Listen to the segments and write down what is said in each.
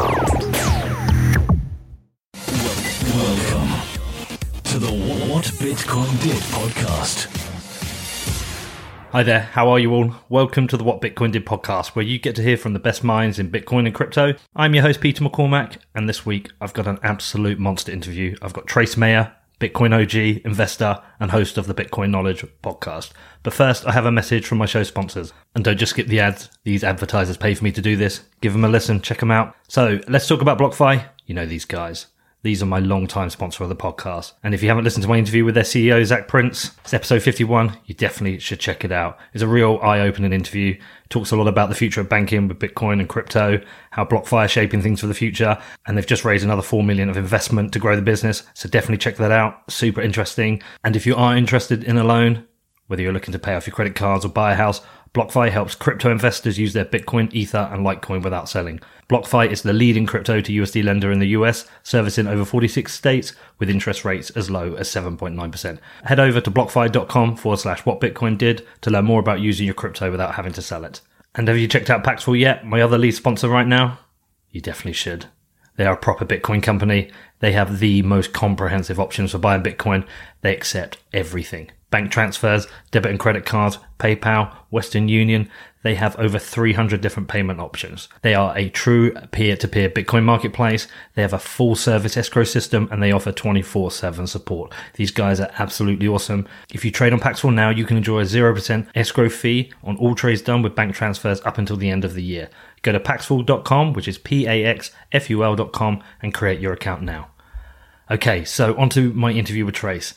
Welcome to the What Bitcoin Did podcast. Hi there, how are you all? Welcome to the What Bitcoin Did podcast, where you get to hear from the best minds in Bitcoin and crypto. I'm your host, Peter McCormack, and this week I've got an absolute monster interview. I've got Trace Mayer, Bitcoin OG, investor, and host of the Bitcoin Knowledge podcast. But first, I have a message from my show sponsors. And don't just skip the ads, these advertisers pay for me to do this. Give them a listen, check them out. So let's talk about BlockFi. You know these guys. These are my long-time sponsor of the podcast. And if you haven't listened to my interview with their CEO, Zach Prince, it's episode 51, you definitely should check it out. It's a real eye-opening interview. It talks a lot about the future of banking with Bitcoin and crypto, how BlockFi are shaping things for the future. And they've just raised another 4 million of investment to grow the business. So definitely check that out. Super interesting. And if you are interested in a loan, whether you're looking to pay off your credit cards or buy a house, BlockFi helps crypto investors use their Bitcoin, Ether, and Litecoin without selling. BlockFi is the leading crypto to USD lender in the US, servicing over 46 states with interest rates as low as 7.9%. Head over to blockfi.com forward slash what Bitcoin did to learn more about using your crypto without having to sell it. And have you checked out Paxful yet? My other lead sponsor right now? You definitely should. They are a proper Bitcoin company. They have the most comprehensive options for buying Bitcoin. They accept everything bank transfers, debit and credit cards, PayPal, Western Union. They have over 300 different payment options. They are a true peer-to-peer Bitcoin marketplace. They have a full service escrow system and they offer 24-7 support. These guys are absolutely awesome. If you trade on Paxful now, you can enjoy a 0% escrow fee on all trades done with bank transfers up until the end of the year. Go to paxful.com, which is P-A-X-F-U-L.com and create your account now. Okay, so onto my interview with Trace.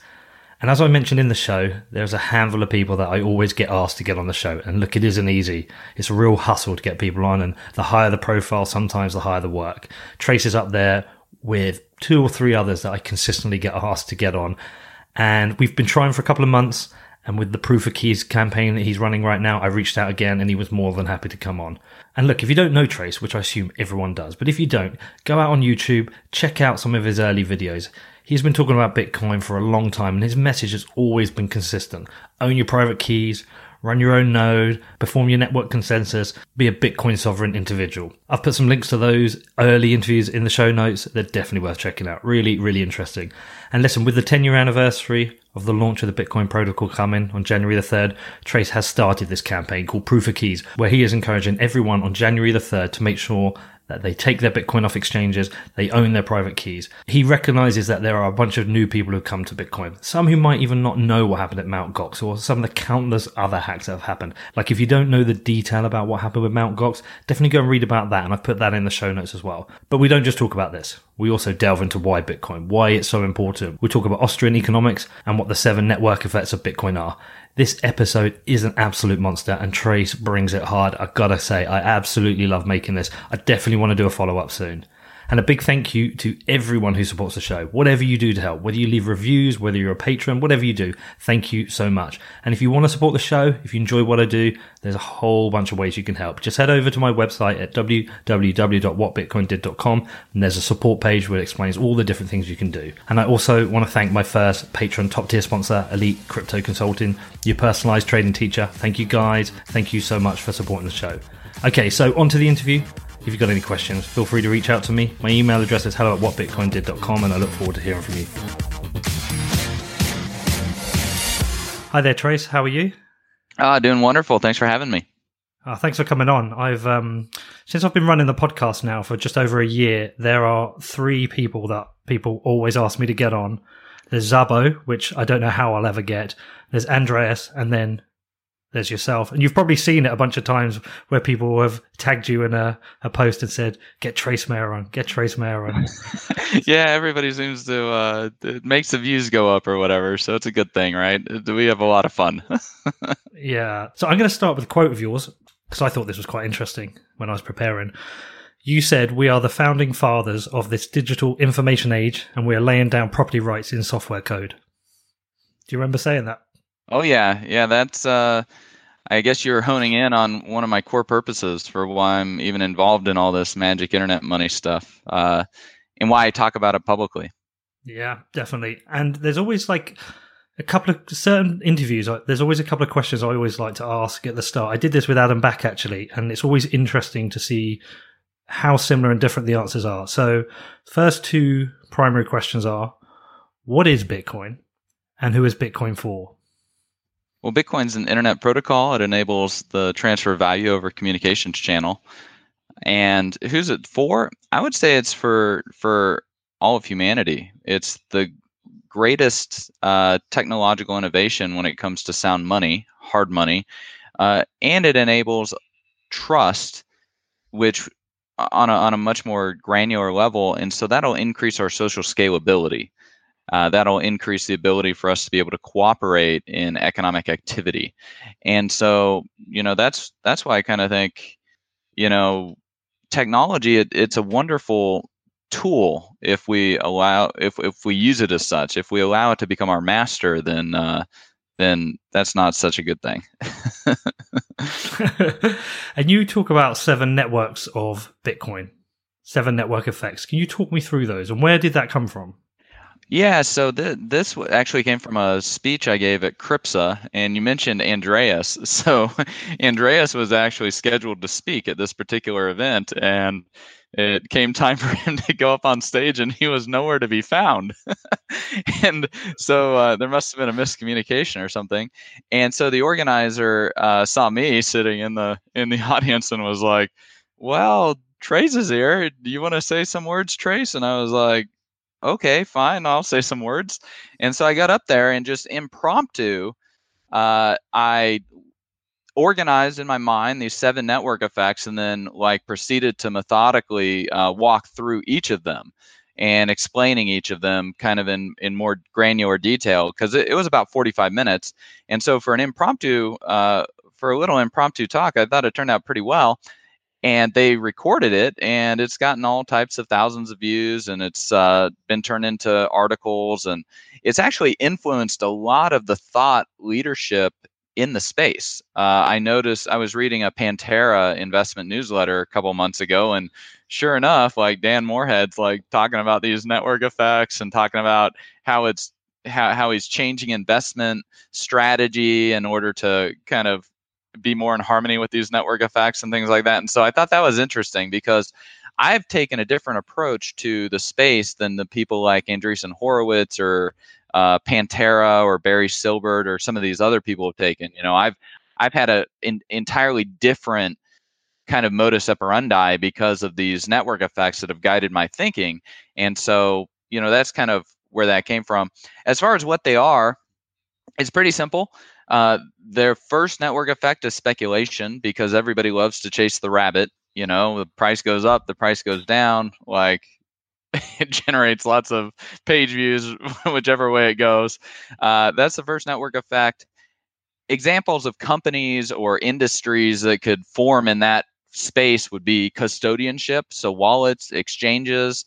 And as I mentioned in the show, there's a handful of people that I always get asked to get on the show. And look, it isn't easy. It's a real hustle to get people on. And the higher the profile, sometimes the higher the work. Trace is up there with two or three others that I consistently get asked to get on. And we've been trying for a couple of months. And with the Proof of Keys campaign that he's running right now, I reached out again and he was more than happy to come on. And look, if you don't know Trace, which I assume everyone does, but if you don't, go out on YouTube, check out some of his early videos. He's been talking about Bitcoin for a long time and his message has always been consistent. Own your private keys, run your own node, perform your network consensus, be a Bitcoin sovereign individual. I've put some links to those early interviews in the show notes. They're definitely worth checking out. Really, really interesting. And listen, with the 10 year anniversary of the launch of the Bitcoin protocol coming on January the 3rd, Trace has started this campaign called Proof of Keys, where he is encouraging everyone on January the 3rd to make sure they take their Bitcoin off exchanges, they own their private keys. He recognizes that there are a bunch of new people who come to Bitcoin, some who might even not know what happened at Mt. Gox or some of the countless other hacks that have happened. Like if you don't know the detail about what happened with Mt. Gox, definitely go and read about that. And I've put that in the show notes as well. But we don't just talk about this. We also delve into why Bitcoin, why it's so important. We talk about Austrian economics and what the seven network effects of Bitcoin are. This episode is an absolute monster and Trace brings it hard. I gotta say, I absolutely love making this. I definitely want to do a follow up soon. And a big thank you to everyone who supports the show. Whatever you do to help, whether you leave reviews, whether you're a patron, whatever you do, thank you so much. And if you want to support the show, if you enjoy what I do, there's a whole bunch of ways you can help. Just head over to my website at www.whatbitcoindid.com and there's a support page where it explains all the different things you can do. And I also want to thank my first patron top tier sponsor, Elite Crypto Consulting, your personalized trading teacher. Thank you guys. Thank you so much for supporting the show. Okay, so on to the interview. If you've got any questions, feel free to reach out to me. My email address is hello at whatbitcoindid.com and I look forward to hearing from you. Hi there, Trace. How are you? Ah, doing wonderful. Thanks for having me. Uh, thanks for coming on. I've um, since I've been running the podcast now for just over a year. There are three people that people always ask me to get on. There's Szabo, which I don't know how I'll ever get. There's Andreas, and then there's yourself. And you've probably seen it a bunch of times where people have tagged you in a, a post and said, get Trace Mayer on, get Trace Mayer on. yeah, everybody seems to, uh, it makes the views go up or whatever. So it's a good thing, right? We have a lot of fun. yeah. So I'm going to start with a quote of yours because I thought this was quite interesting when I was preparing. You said, We are the founding fathers of this digital information age and we are laying down property rights in software code. Do you remember saying that? Oh yeah, yeah. That's uh, I guess you're honing in on one of my core purposes for why I'm even involved in all this magic internet money stuff, uh, and why I talk about it publicly. Yeah, definitely. And there's always like a couple of certain interviews. There's always a couple of questions I always like to ask at the start. I did this with Adam Back actually, and it's always interesting to see how similar and different the answers are. So, first two primary questions are: What is Bitcoin, and who is Bitcoin for? Well, Bitcoin's an internet protocol. It enables the transfer of value over communications channel. And who's it for? I would say it's for for all of humanity. It's the greatest uh, technological innovation when it comes to sound money, hard money, uh, and it enables trust, which on a, on a much more granular level, and so that'll increase our social scalability uh, that'll increase the ability for us to be able to cooperate in economic activity. And so, you know, that's that's why I kind of think, you know, technology it, it's a wonderful tool if we allow if if we use it as such. If we allow it to become our master, then uh, then that's not such a good thing. and you talk about seven networks of Bitcoin, seven network effects. Can you talk me through those and where did that come from? Yeah, so th- this actually came from a speech I gave at CRIPSA, and you mentioned Andreas. So Andreas was actually scheduled to speak at this particular event, and it came time for him to go up on stage, and he was nowhere to be found. and so uh, there must have been a miscommunication or something. And so the organizer uh, saw me sitting in the in the audience and was like, "Well." Trace is here. Do you want to say some words, Trace? And I was like, okay, fine, I'll say some words. And so I got up there and just impromptu, uh, I organized in my mind these seven network effects and then like proceeded to methodically uh, walk through each of them and explaining each of them kind of in, in more granular detail because it, it, was about 45 minutes. And so for an impromptu, uh, for a little impromptu talk, I thought it turned out pretty well and they recorded it and it's gotten all types of thousands of views and it's uh, been turned into articles and it's actually influenced a lot of the thought leadership in the space. Uh, i noticed i was reading a pantera investment newsletter a couple months ago and sure enough like dan morehead's like talking about these network effects and talking about how it's how, how he's changing investment strategy in order to kind of be more in harmony with these network effects and things like that. And so I thought that was interesting because I've taken a different approach to the space than the people like Andreessen Horowitz or uh, Pantera or Barry Silbert or some of these other people have taken. You know, I've I've had a in, entirely different kind of modus operandi because of these network effects that have guided my thinking. And so, you know, that's kind of where that came from. As far as what they are, it's pretty simple. Uh, their first network effect is speculation because everybody loves to chase the rabbit. You know, the price goes up, the price goes down. Like it generates lots of page views, whichever way it goes. Uh, that's the first network effect. Examples of companies or industries that could form in that space would be custodianship, so wallets, exchanges,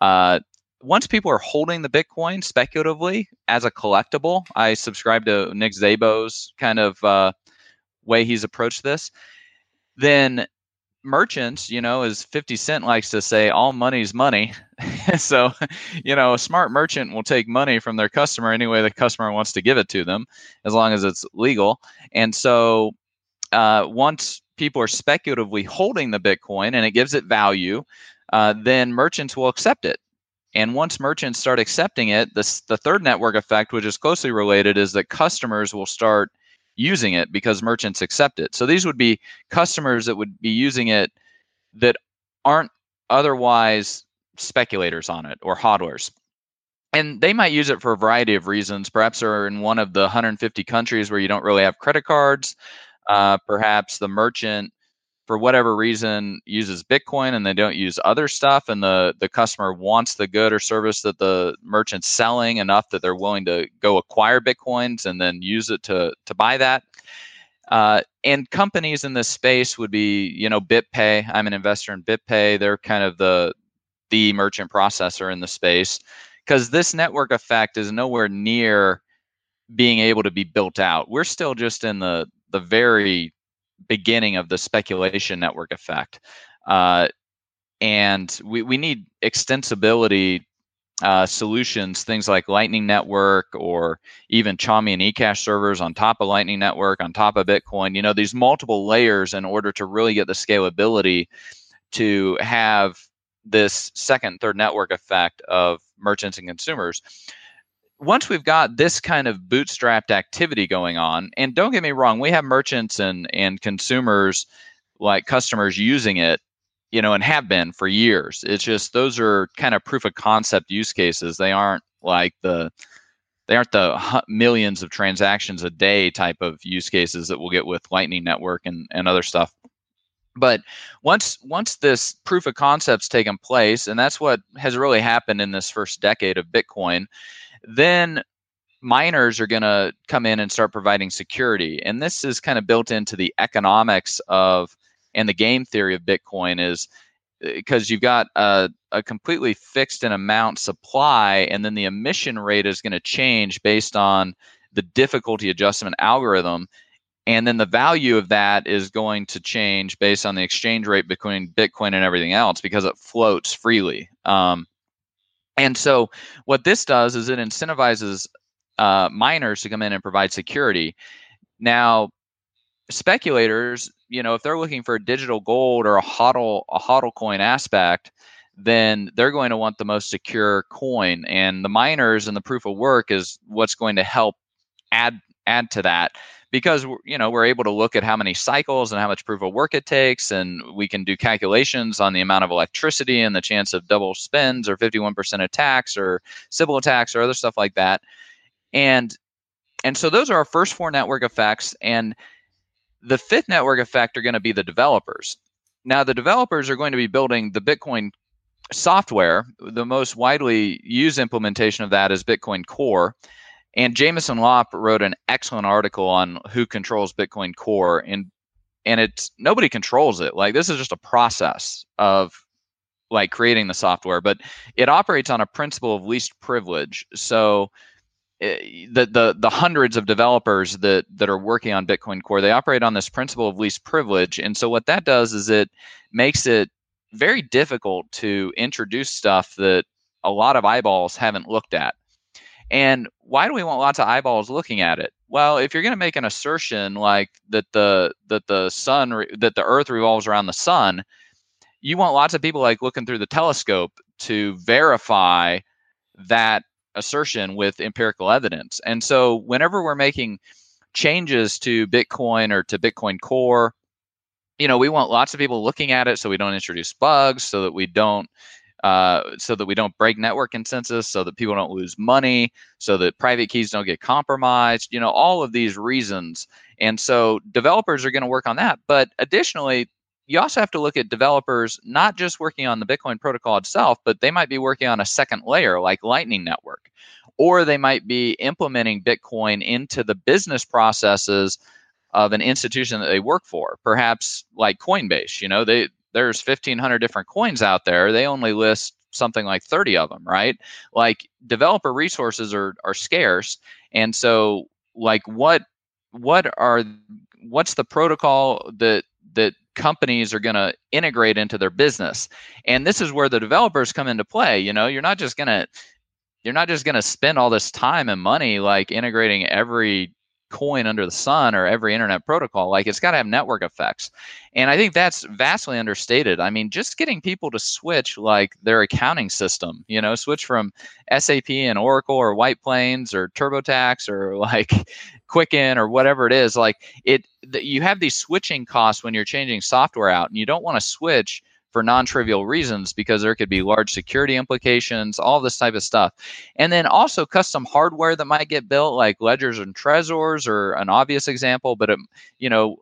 uh, once people are holding the Bitcoin speculatively as a collectible, I subscribe to Nick Szabo's kind of uh, way he's approached this. Then merchants, you know, as 50 Cent likes to say, all money's money. so, you know, a smart merchant will take money from their customer any way the customer wants to give it to them, as long as it's legal. And so, uh, once people are speculatively holding the Bitcoin and it gives it value, uh, then merchants will accept it and once merchants start accepting it, this, the third network effect, which is closely related, is that customers will start using it because merchants accept it. So these would be customers that would be using it that aren't otherwise speculators on it or hodlers. And they might use it for a variety of reasons. Perhaps they're in one of the 150 countries where you don't really have credit cards. Uh, perhaps the merchant, for whatever reason, uses Bitcoin and they don't use other stuff, and the the customer wants the good or service that the merchant's selling enough that they're willing to go acquire Bitcoins and then use it to to buy that. Uh, and companies in this space would be, you know, BitPay. I'm an investor in BitPay. They're kind of the the merchant processor in the space because this network effect is nowhere near being able to be built out. We're still just in the the very beginning of the speculation network effect, uh, and we we need extensibility uh, solutions, things like Lightning Network or even Chaumian and eCash servers on top of Lightning Network, on top of Bitcoin. You know, these multiple layers in order to really get the scalability to have this second, third network effect of merchants and consumers. Once we've got this kind of bootstrapped activity going on, and don't get me wrong, we have merchants and and consumers like customers using it, you know, and have been for years. It's just those are kind of proof of concept use cases. They aren't like the they aren't the millions of transactions a day type of use cases that we'll get with Lightning Network and, and other stuff. But once once this proof of concept's taken place, and that's what has really happened in this first decade of Bitcoin, then miners are going to come in and start providing security. And this is kind of built into the economics of and the game theory of Bitcoin is because uh, you've got a, a completely fixed an amount supply, and then the emission rate is going to change based on the difficulty adjustment algorithm and then the value of that is going to change based on the exchange rate between bitcoin and everything else because it floats freely um, and so what this does is it incentivizes uh, miners to come in and provide security. Now speculators you know if they're looking for a digital gold or a hodl a hodl coin aspect then they're going to want the most secure coin. And the miners and the proof of work is what's going to help add add to that because you know we're able to look at how many cycles and how much proof of work it takes and we can do calculations on the amount of electricity and the chance of double spends or 51% attacks or Sybil attacks or other stuff like that. And and so those are our first four network effects and the fifth network effect are going to be the developers. Now the developers are going to be building the bitcoin software. The most widely used implementation of that is bitcoin core and Jameson Lopp wrote an excellent article on who controls Bitcoin Core, and and it's nobody controls it. Like this is just a process of like creating the software, but it operates on a principle of least privilege. So eh, the the the hundreds of developers that that are working on Bitcoin Core, they operate on this principle of least privilege, and so what that does is it makes it very difficult to introduce stuff that a lot of eyeballs haven't looked at. And why do we want lots of eyeballs looking at it? Well, if you're going to make an assertion like that the that the sun re- that the earth revolves around the sun, you want lots of people like looking through the telescope to verify that assertion with empirical evidence. And so whenever we're making changes to Bitcoin or to Bitcoin Core, you know, we want lots of people looking at it so we don't introduce bugs, so that we don't uh, so that we don't break network consensus, so that people don't lose money, so that private keys don't get compromised, you know, all of these reasons. And so developers are going to work on that. But additionally, you also have to look at developers not just working on the Bitcoin protocol itself, but they might be working on a second layer like Lightning Network, or they might be implementing Bitcoin into the business processes of an institution that they work for, perhaps like Coinbase. You know, they there's 1500 different coins out there they only list something like 30 of them right? Like developer resources are are scarce and so like what what are what's the protocol that that companies are going to integrate into their business? And this is where the developers come into play you know? You're not just going to you're not just going to spend all this time and money like integrating every coin under the sun or every internet protocol. Like it's got to have network effects. And I think that's vastly understated. I mean, just getting people to switch like their accounting system, you know, switch from SAP and Oracle or White Plains or TurboTax or like Quicken or whatever it is, like it you have these switching costs when you're changing software out and you don't want to switch for non-trivial reasons because there could be large security implications, all this type of stuff. And then also custom hardware that might get built, like ledgers and trezors, or an obvious example. But it, you know,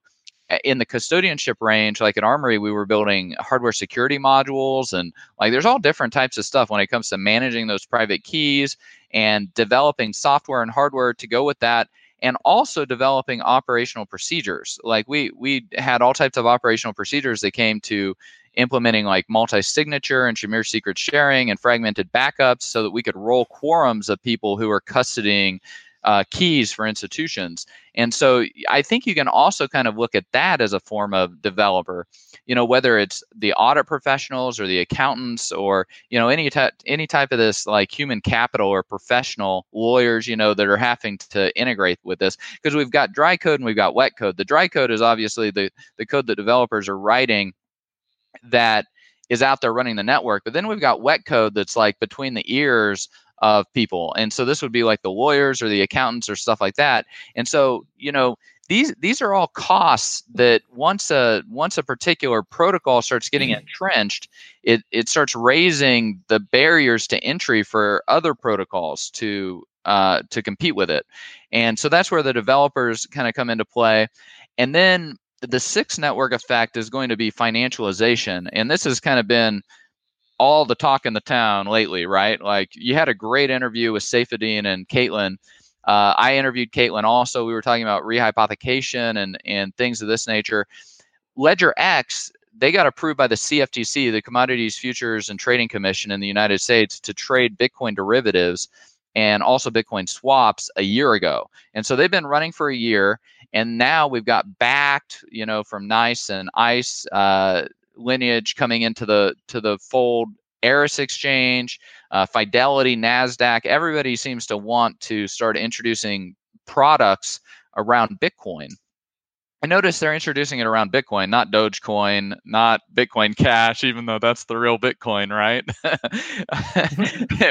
in the custodianship range, like at Armory, we were building hardware security modules and like there's all different types of stuff when it comes to managing those private keys and developing software and hardware to go with that and also developing operational procedures. Like we we had all types of operational procedures that came to implementing like multi-signature and Shamir secret sharing and fragmented backups so that we could roll quorums of people who are custodying uh, keys for institutions. And so I think you can also kind of look at that as a form of developer. You know, whether it's the audit professionals or the accountants or you know any type any type of this like human capital or professional lawyers, you know, that are having to integrate with this because we've got dry code and we've got wet code. The dry code is obviously the the code that developers are writing that is out there running the network. But then we've got wet code that's like between the ears of people. And so this would be like the lawyers or the accountants or stuff like that. And so, you know, these these are all costs that once a once a particular protocol starts getting mm-hmm. entrenched, it it starts raising the barriers to entry for other protocols to uh, to compete with it. And so that's where the developers kind of come into play. And then the sixth network effect is going to be financialization. And this has kind of been all the talk in the town lately, right? Like you had a great interview with Saifedean and Caitlin. Uh, I interviewed Caitlin also. We were talking about rehypothecation and and things of this nature. Ledger X, they got approved by the CFTC, the Commodities Futures and Trading Commission in the United States, to trade Bitcoin derivatives and also Bitcoin swaps a year ago. And so they've been running for a year. And now we've got Bakkt, you know, from NYSE and ICE, uh, lineage coming into the to the fold. Eris Exchange, uh, Fidelity, Nasdaq. Everybody seems to want to start introducing products around Bitcoin. I notice they're introducing it around Bitcoin, not Dogecoin, not Bitcoin Cash, even though that's the real Bitcoin, right?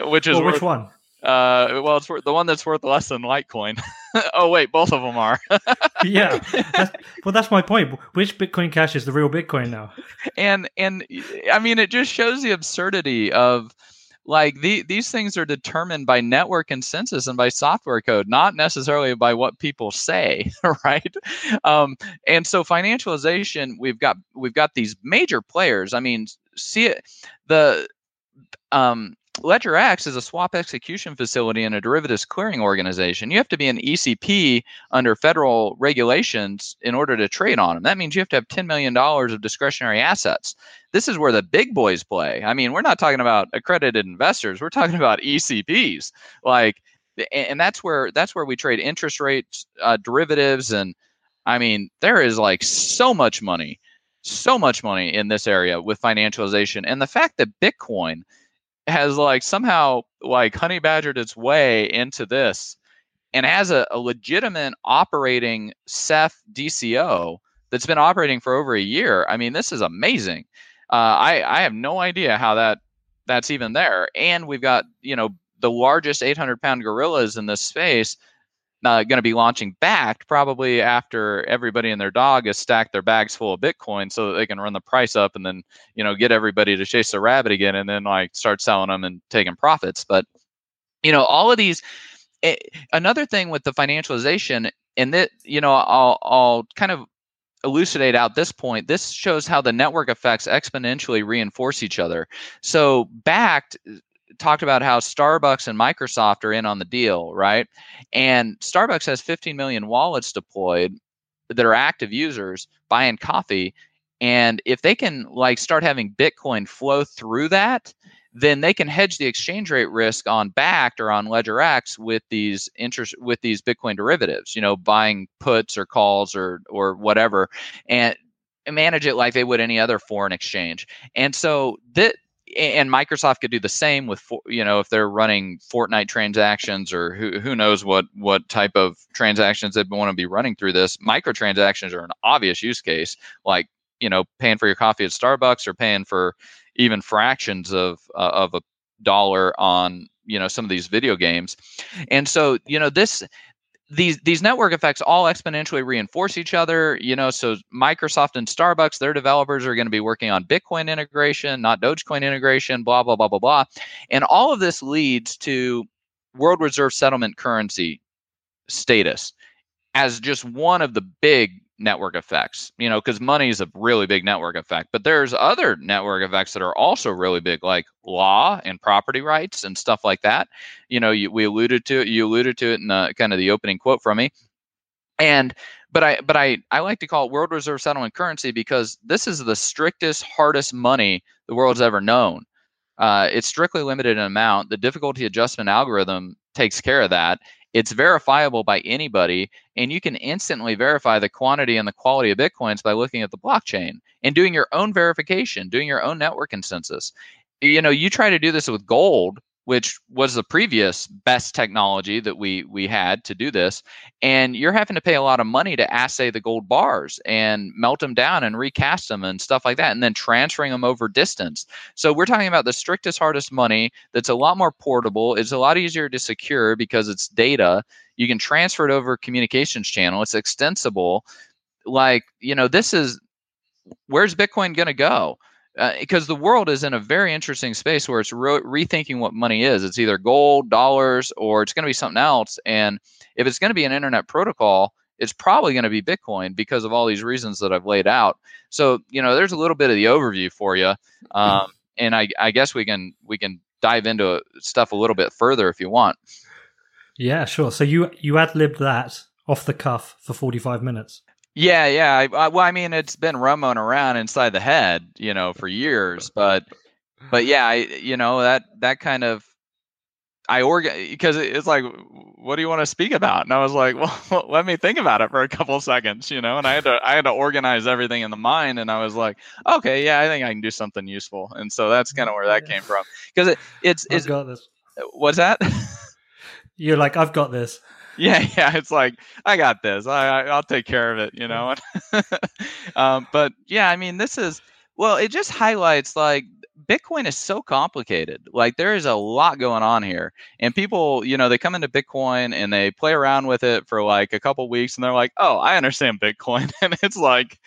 which is well, which worth, one? Uh, well, it's worth, the one that's worth less than Litecoin. oh wait, both of them are. yeah, that's, well, that's my point. Which Bitcoin Cash is the real Bitcoin now? And and I mean, it just shows the absurdity of like the, these things are determined by network consensus and by software code not necessarily by what people say right um, and so financialization we've got we've got these major players i mean see it the um, Ledger X is a swap execution facility and a derivatives clearing organization. You have to be an ECP under federal regulations in order to trade on them. That means you have to have $10 million of discretionary assets. This is where the big boys play. I mean, we're not talking about accredited investors. We're talking about ECPs. Like, and that's where that's where we trade interest rates, uh, derivatives, and I mean, there is like so much money, so much money in this area with financialization, and the fact that Bitcoin has like somehow like honey badgered its way into this and has a, a legitimate operating SEF DCO that's been operating for over a year. I mean, this is amazing. Uh, I I have no idea how that that's even there. And we've got you know the largest 800 pound gorillas in this space uh, going to be launching Bakkt probably after everybody and their dog has stacked their bags full of Bitcoin so that they can run the price up and then you know get everybody to chase the rabbit again and then like start selling them and taking profits. But you know all of these. It, eh, another thing with the financialization, and that you know I'll I'll kind of elucidate out this point, this shows how the network effects exponentially reinforce each other. So, Bakkt talked about how Starbucks and Microsoft are in on the deal, right? And Starbucks has 15 million wallets deployed that are active users buying coffee. And if they can like start having Bitcoin flow through that, then they can hedge the exchange rate risk on Bakkt or on Ledger X with these interest with these Bitcoin derivatives, you know, buying puts or calls or or whatever, and manage it like they would any other foreign exchange. And so that and Microsoft could do the same with you know if they're running Fortnite transactions or who who knows what what type of transactions they want to be running through this. Microtransactions are an obvious use case, like you know paying for your coffee at Starbucks or paying for even fractions of uh, of a dollar on you know some of these video games, and so you know this these these network effects all exponentially reinforce each other you know so microsoft and starbucks their developers are going to be working on bitcoin integration not dogecoin integration blah blah blah blah blah. And all of this leads to world reserve settlement currency status as just one of the big network effects, you know, because money is a really big network effect. But there's other network effects that are also really big, like law and property rights and stuff like that. You know, you, we alluded to it. You alluded to it in the, kind of the opening quote from me. And but I but I I like to call it world reserve settlement currency because this is the strictest, hardest money the world's ever known. Uh, it's strictly limited in amount. The difficulty adjustment algorithm takes care of that. It's verifiable by anybody, and you can instantly verify the quantity and the quality of bitcoins by looking at the blockchain and doing your own verification, doing your own network consensus. You know, you try to do this with gold, which was the previous best technology that we we had to do this and you're having to pay a lot of money to assay the gold bars and melt them down and recast them and stuff like that and then transferring them over distance. So we're talking about the strictest hardest money that's a lot more portable it's a lot easier to secure because it's data. You can transfer it over communications channel it's extensible. Like you know this is where's bitcoin going to go because uh, the world is in a very interesting space where it's re- rethinking what money is. It's either gold, dollars, or it's going to be something else. And if it's going to be an internet protocol, it's probably going to be Bitcoin because of all these reasons that I've laid out. So you know, there's a little bit of the overview for you, um, and I, I guess we can we can dive into stuff a little bit further if you want. Yeah, sure. So you you ad libbed that off the cuff for 45 minutes. Yeah, yeah. I, I, well, I mean, it's been rumbling around inside the head, you know, for years. But, but yeah, I, you know, that that kind of, I organ because it's like, what do you want to speak about? And I was like, well, let me think about it for a couple seconds, you know. And I had to, I had to organize everything in the mind. And I was like, okay, yeah, I think I can do something useful. And so that's kind of where that came from. Because it, it's, it's, I've got this. What's that? You're like, I've got this. yeah yeah it's like i got this i, I will take care of it you know um, but yeah i mean this is well it just highlights like bitcoin is so complicated like there is a lot going on here and people you know they come into bitcoin and they play around with it for like a couple weeks and they're like oh i understand bitcoin and it's like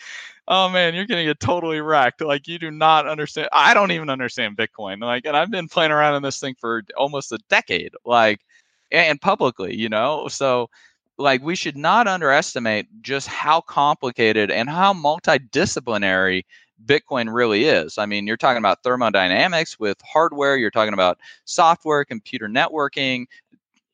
oh man, you're gonna get totally wrecked. Like you do not understand. I don't even understand Bitcoin. Like, and I've been playing around in this thing for almost a decade. Like, and publicly, you know? So, like, we should not underestimate just how complicated and how multidisciplinary Bitcoin really is. I mean, you're talking about thermodynamics with hardware, you're talking about software, computer networking,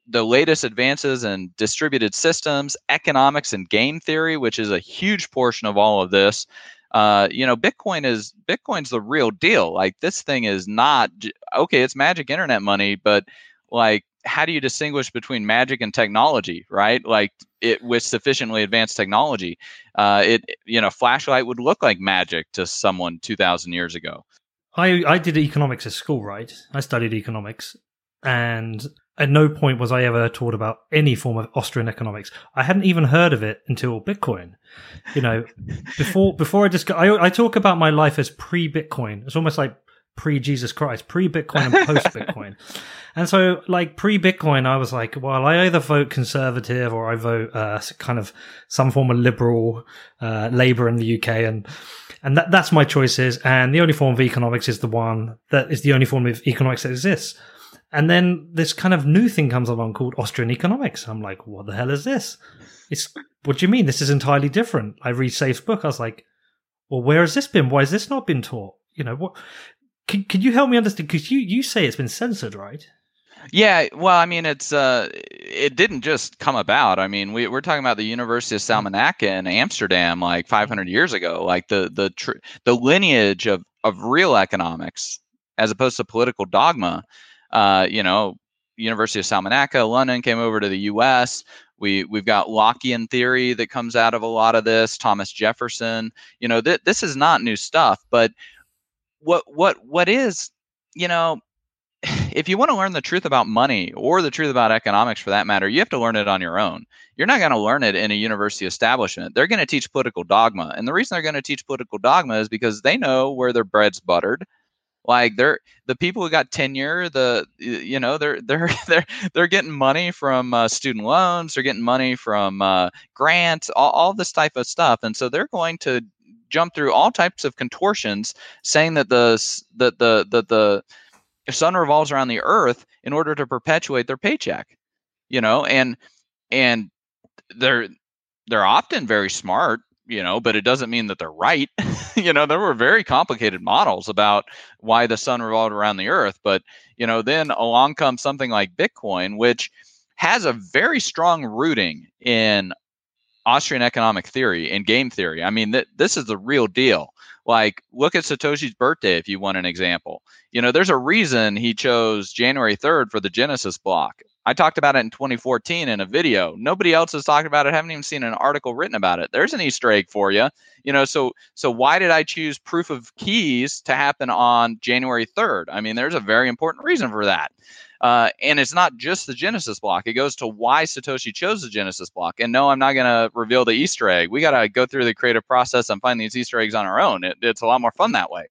the latest advances in distributed systems, economics, and game theory, which is a huge portion of all of this. Uh, you know, Bitcoin is Bitcoin's the real deal. Like this thing is not okay. It's magic internet money, but like how do you distinguish between magic and technology right? Like it with sufficiently advanced technology uh, it you know flashlight would look like magic to someone 2000 years ago. I i did economics at school right? I studied economics and at no point was i ever taught about any form of austrian economics. I hadn't even heard of it until bitcoin you know? Before before i just I, I talk about my life as pre-bitcoin. It's almost like pre Jesus Christ, pre Bitcoin and post Bitcoin. and so, like pre Bitcoin, I was like, well, I either vote conservative or I vote uh, kind of some form of liberal uh, Labour in the UK, and and that, that's my choices. And the only form of economics is the one that is the only form of economics that exists. And then this kind of new thing comes along called Austrian economics. I'm like, what the hell is this? It's what do you mean? This is entirely different. I read Saif's book. I was like, well, where has this been? Why has this not been taught? You know what? Can, can you help me understand? Because you, you say it's been censored, right? Yeah, well, I mean, it's uh, it didn't just come about. I mean, we, we're talking about the University of Salamanca in Amsterdam, like 500 years ago. Like the the tr- the lineage of of real economics, as opposed to political dogma. Uh, you know, University of Salamanca, London came over to the U.S. We we've got Lockean theory that comes out of a lot of this. Thomas Jefferson. You know, th- this is not new stuff, but what what what is you know if you want to learn the truth about money or the truth about economics for that matter you have to learn it on your own. You're not going to learn it in a university establishment. They're going to teach political dogma and the reason they're going to teach political dogma is because they know where their bread's buttered. Like they're the people who got tenure the you know they're they're they're they're getting money from uh, student loans they're getting money from uh, grants all, all this type of stuff and so they're going to jump through all types of contortions, saying that the that the the the sun revolves around the earth in order to perpetuate their paycheck. You know, and and they're they're often very smart you know, but it doesn't mean that they're right. you know, there were very complicated models about why the sun revolved around the earth. But, you know, then along comes something like Bitcoin, which has a very strong rooting in Austrian economic theory and game theory. I mean, th- this is the real deal. Like, look at Satoshi's birthday if you want an example. You know, there's a reason he chose January 3rd for the Genesis block. I talked about it in 2014 in a video. Nobody else has talked about it. Haven't even seen an article written about it. There's an Easter egg for you. You know, so so why did I choose proof of keys to happen on January 3rd? I mean, there's a very important reason for that. Uh, and it's not just the Genesis block. It goes to why Satoshi chose the Genesis block. And no, I'm not going to reveal the Easter egg. We got to go through the creative process and find these Easter eggs on our own. It, it's a lot more fun that way.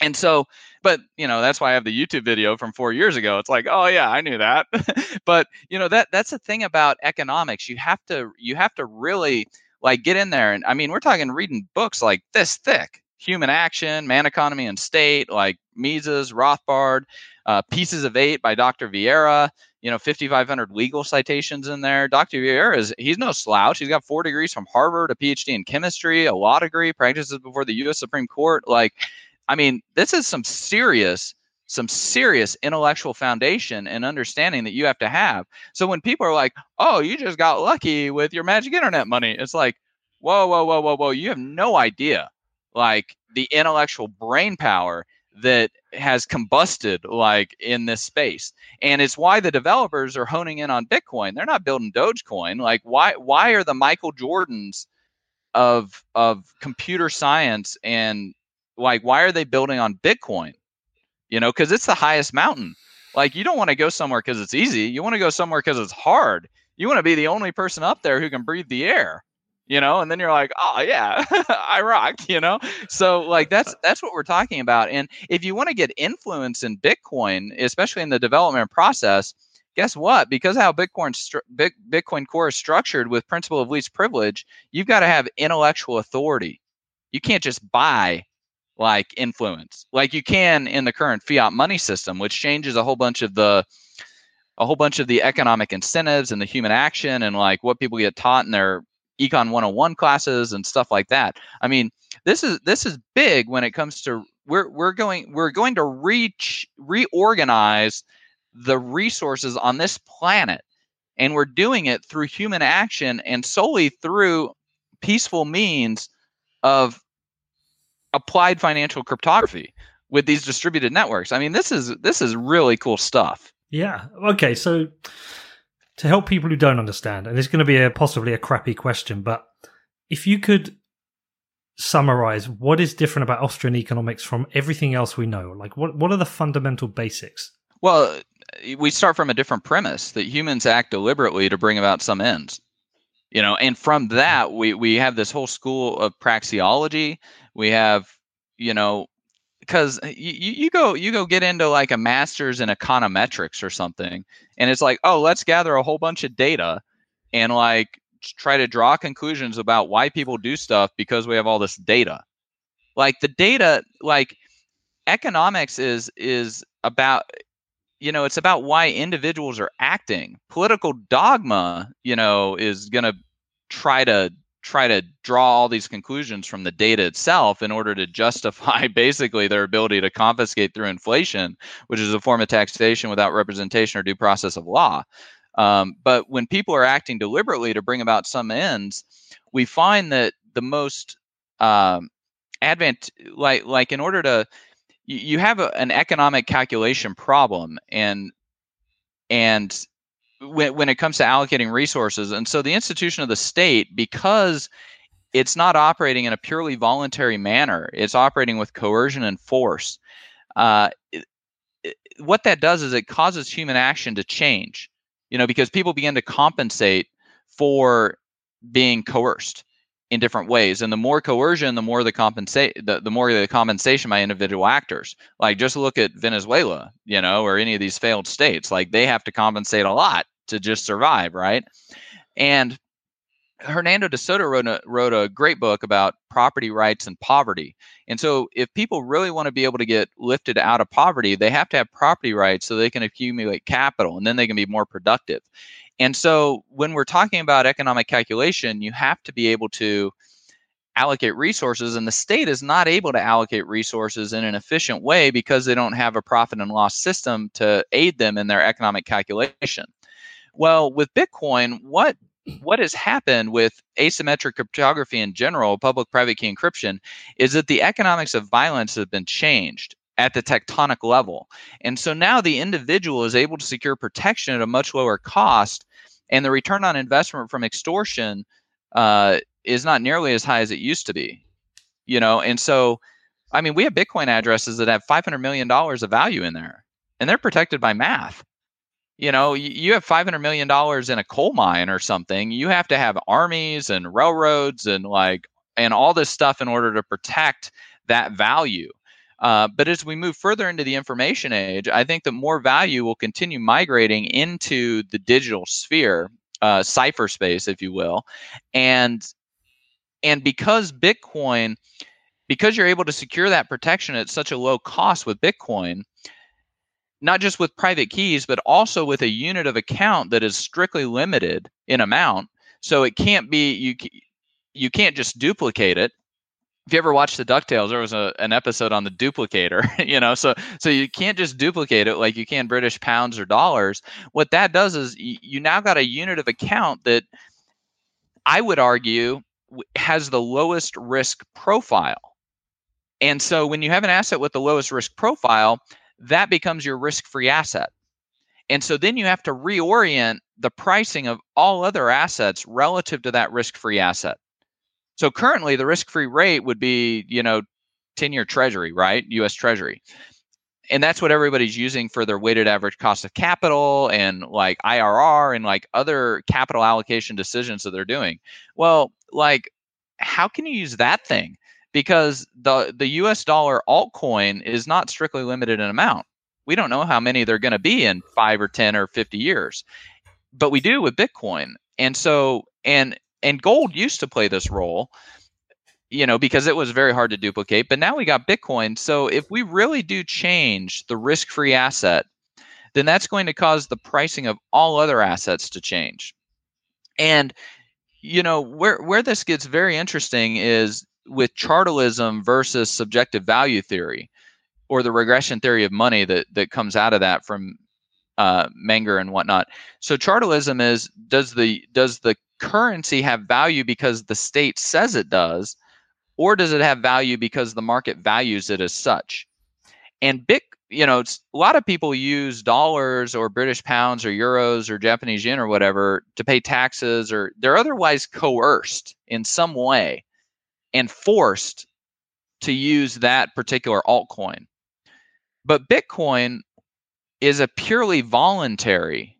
And so, but you know, that's why I have the YouTube video from four years ago. It's like, oh yeah, I knew that. but you know, that that's the thing about economics. You have to you have to really like get in there. And I mean, we're talking reading books like this thick. Human Action, Man, Economy, and State, like Mises, Rothbard, uh, Pieces of Eight by Dr. Vieira, you know, 5,500 legal citations in there. Dr. Vieira is, he's no slouch. He's got four degrees from Harvard, a PhD in chemistry, a law degree, practices before the U.S. Supreme Court. Like, I mean, this is some serious, some serious intellectual foundation and understanding that you have to have. So when people are like, oh, you just got lucky with your magic internet money, it's like, whoa, whoa, whoa, whoa, whoa, you have no idea. Like, the intellectual brain power that has combusted like in this space. And it's why the developers are honing in on bitcoin. They're not building dogecoin. Like why why are the michael jordans of of computer science and like why are they building on bitcoin? You know because it's the highest mountain. Like you don't want to go somewhere because it's easy. You want to go somewhere because it's hard. You want to be the only person up there who can breathe the air you know and then you're like oh yeah i rock you know? So like that's that's what we're talking about and if you want to get influence in bitcoin especially in the development process guess what? Because how bitcoin stru- bitcoin core is structured with principle of least privilege you've got to have intellectual authority. You can't just buy like influence. Like you can in the current fiat money system which changes a whole bunch of the a whole bunch of the economic incentives and the human action and like what people get taught in their econ 101 classes and stuff like that. I mean this is this is big when it comes to we're we're going we're going to reach reorganize the resources on this planet and we're doing it through human action and solely through peaceful means of applied financial cryptography with these distributed networks. I mean this is this is really cool stuff. Yeah. Okay so to help people who don't understand, and it's going to be a possibly a crappy question, but if you could summarize what is different about Austrian economics from everything else we know, like what what are the fundamental basics? Well, we start from a different premise that humans act deliberately to bring about some ends. You know, and from that we we have this whole school of praxeology. We have, you know, because uh, you, you go you go get into like a master's in econometrics or something and it's like oh let's gather a whole bunch of data and like try to draw conclusions about why people do stuff because we have all this data. Like the data like economics is is about you know it's about why individuals are acting. Political dogma you know is going to try to try to draw all these conclusions from the data itself in order to justify basically their ability to confiscate through inflation, which is a form of taxation without representation or due process of law. Um, but when people are acting deliberately to bring about some ends, we find that the most um, advent, like like in order to, you have a, an economic calculation problem, and and when, when it comes to allocating resources. And so the institution of the state, because it's not operating in a purely voluntary manner, it's operating with coercion and force. Uh, it, it, what that does is it causes human action to change, you know, because people begin to compensate for being coerced in different ways. And the more coercion, the more the compensate the, the more the compensation by individual actors. Like just look at Venezuela, you know, or any of these failed states. Like they have to compensate a lot to just survive, right? And Hernando de Soto wrote a, wrote a great book about property rights and poverty. And so, if people really want to be able to get lifted out of poverty, they have to have property rights so they can accumulate capital and then they can be more productive. And so, when we're talking about economic calculation, you have to be able to allocate resources and the state is not able to allocate resources in an efficient way because they don't have a profit and loss system to aid them in their economic calculation. Well with bitcoin what what has happened with asymmetric cryptography in general public private key encryption is that the economics of violence have been changed at the tectonic level. And so now the individual is able to secure protection at a much lower cost and the return on investment from extortion uh, is not nearly as high as it used to be you know? And so i mean we have bitcoin addresses that have 500 million dollars of value in there and they're protected by math. You know you have 500 million dollars in a coal mine or something you have to have armies and railroads and like and all this stuff in order to protect that value uh, but as we move further into the information age i think that more value will continue migrating into the digital sphere uh, cypherspace if you will and and because Bitcoin, because you're able to secure that protection at such a low cost with Bitcoin, not just with private keys, but also with a unit of account that is strictly limited in amount. So it can't be you. You can't just duplicate it. If you ever watched the Ducktales, there was a, an episode on the duplicator. You know, so so you can't just duplicate it like you can British pounds or dollars. What that does is you, you now got a unit of account that I would argue has the lowest risk profile. And so when you have an asset with the lowest risk profile, that becomes your risk free asset. And so then you have to reorient the pricing of all other assets relative to that risk free asset. So currently the risk free rate would be, you know, 10 year treasury, right? US treasury. And that's what everybody's using for their weighted average cost of capital and like IRR and like other capital allocation decisions that they're doing. Well, like how can you use that thing? Because the the US dollar altcoin is not strictly limited in amount. We don't know how many they're going to be in 5 or 10 or 50 years. But we do with Bitcoin. And so and and gold used to play this role you know because it was very hard to duplicate but now we got bitcoin so if we really do change the risk-free asset then that's going to cause the pricing of all other assets to change and you know where where this gets very interesting is with chartalism versus subjective value theory or the regression theory of money that that comes out of that from uh, Menger and whatnot. So chartalism is does the does the currency have value because the state says it does, or does it have value because the market values it as such? And Bit you know, a lot of people use dollars or British pounds or euros or Japanese yen or whatever to pay taxes, or they're otherwise coerced in some way and forced to use that particular altcoin. But Bitcoin is a purely voluntary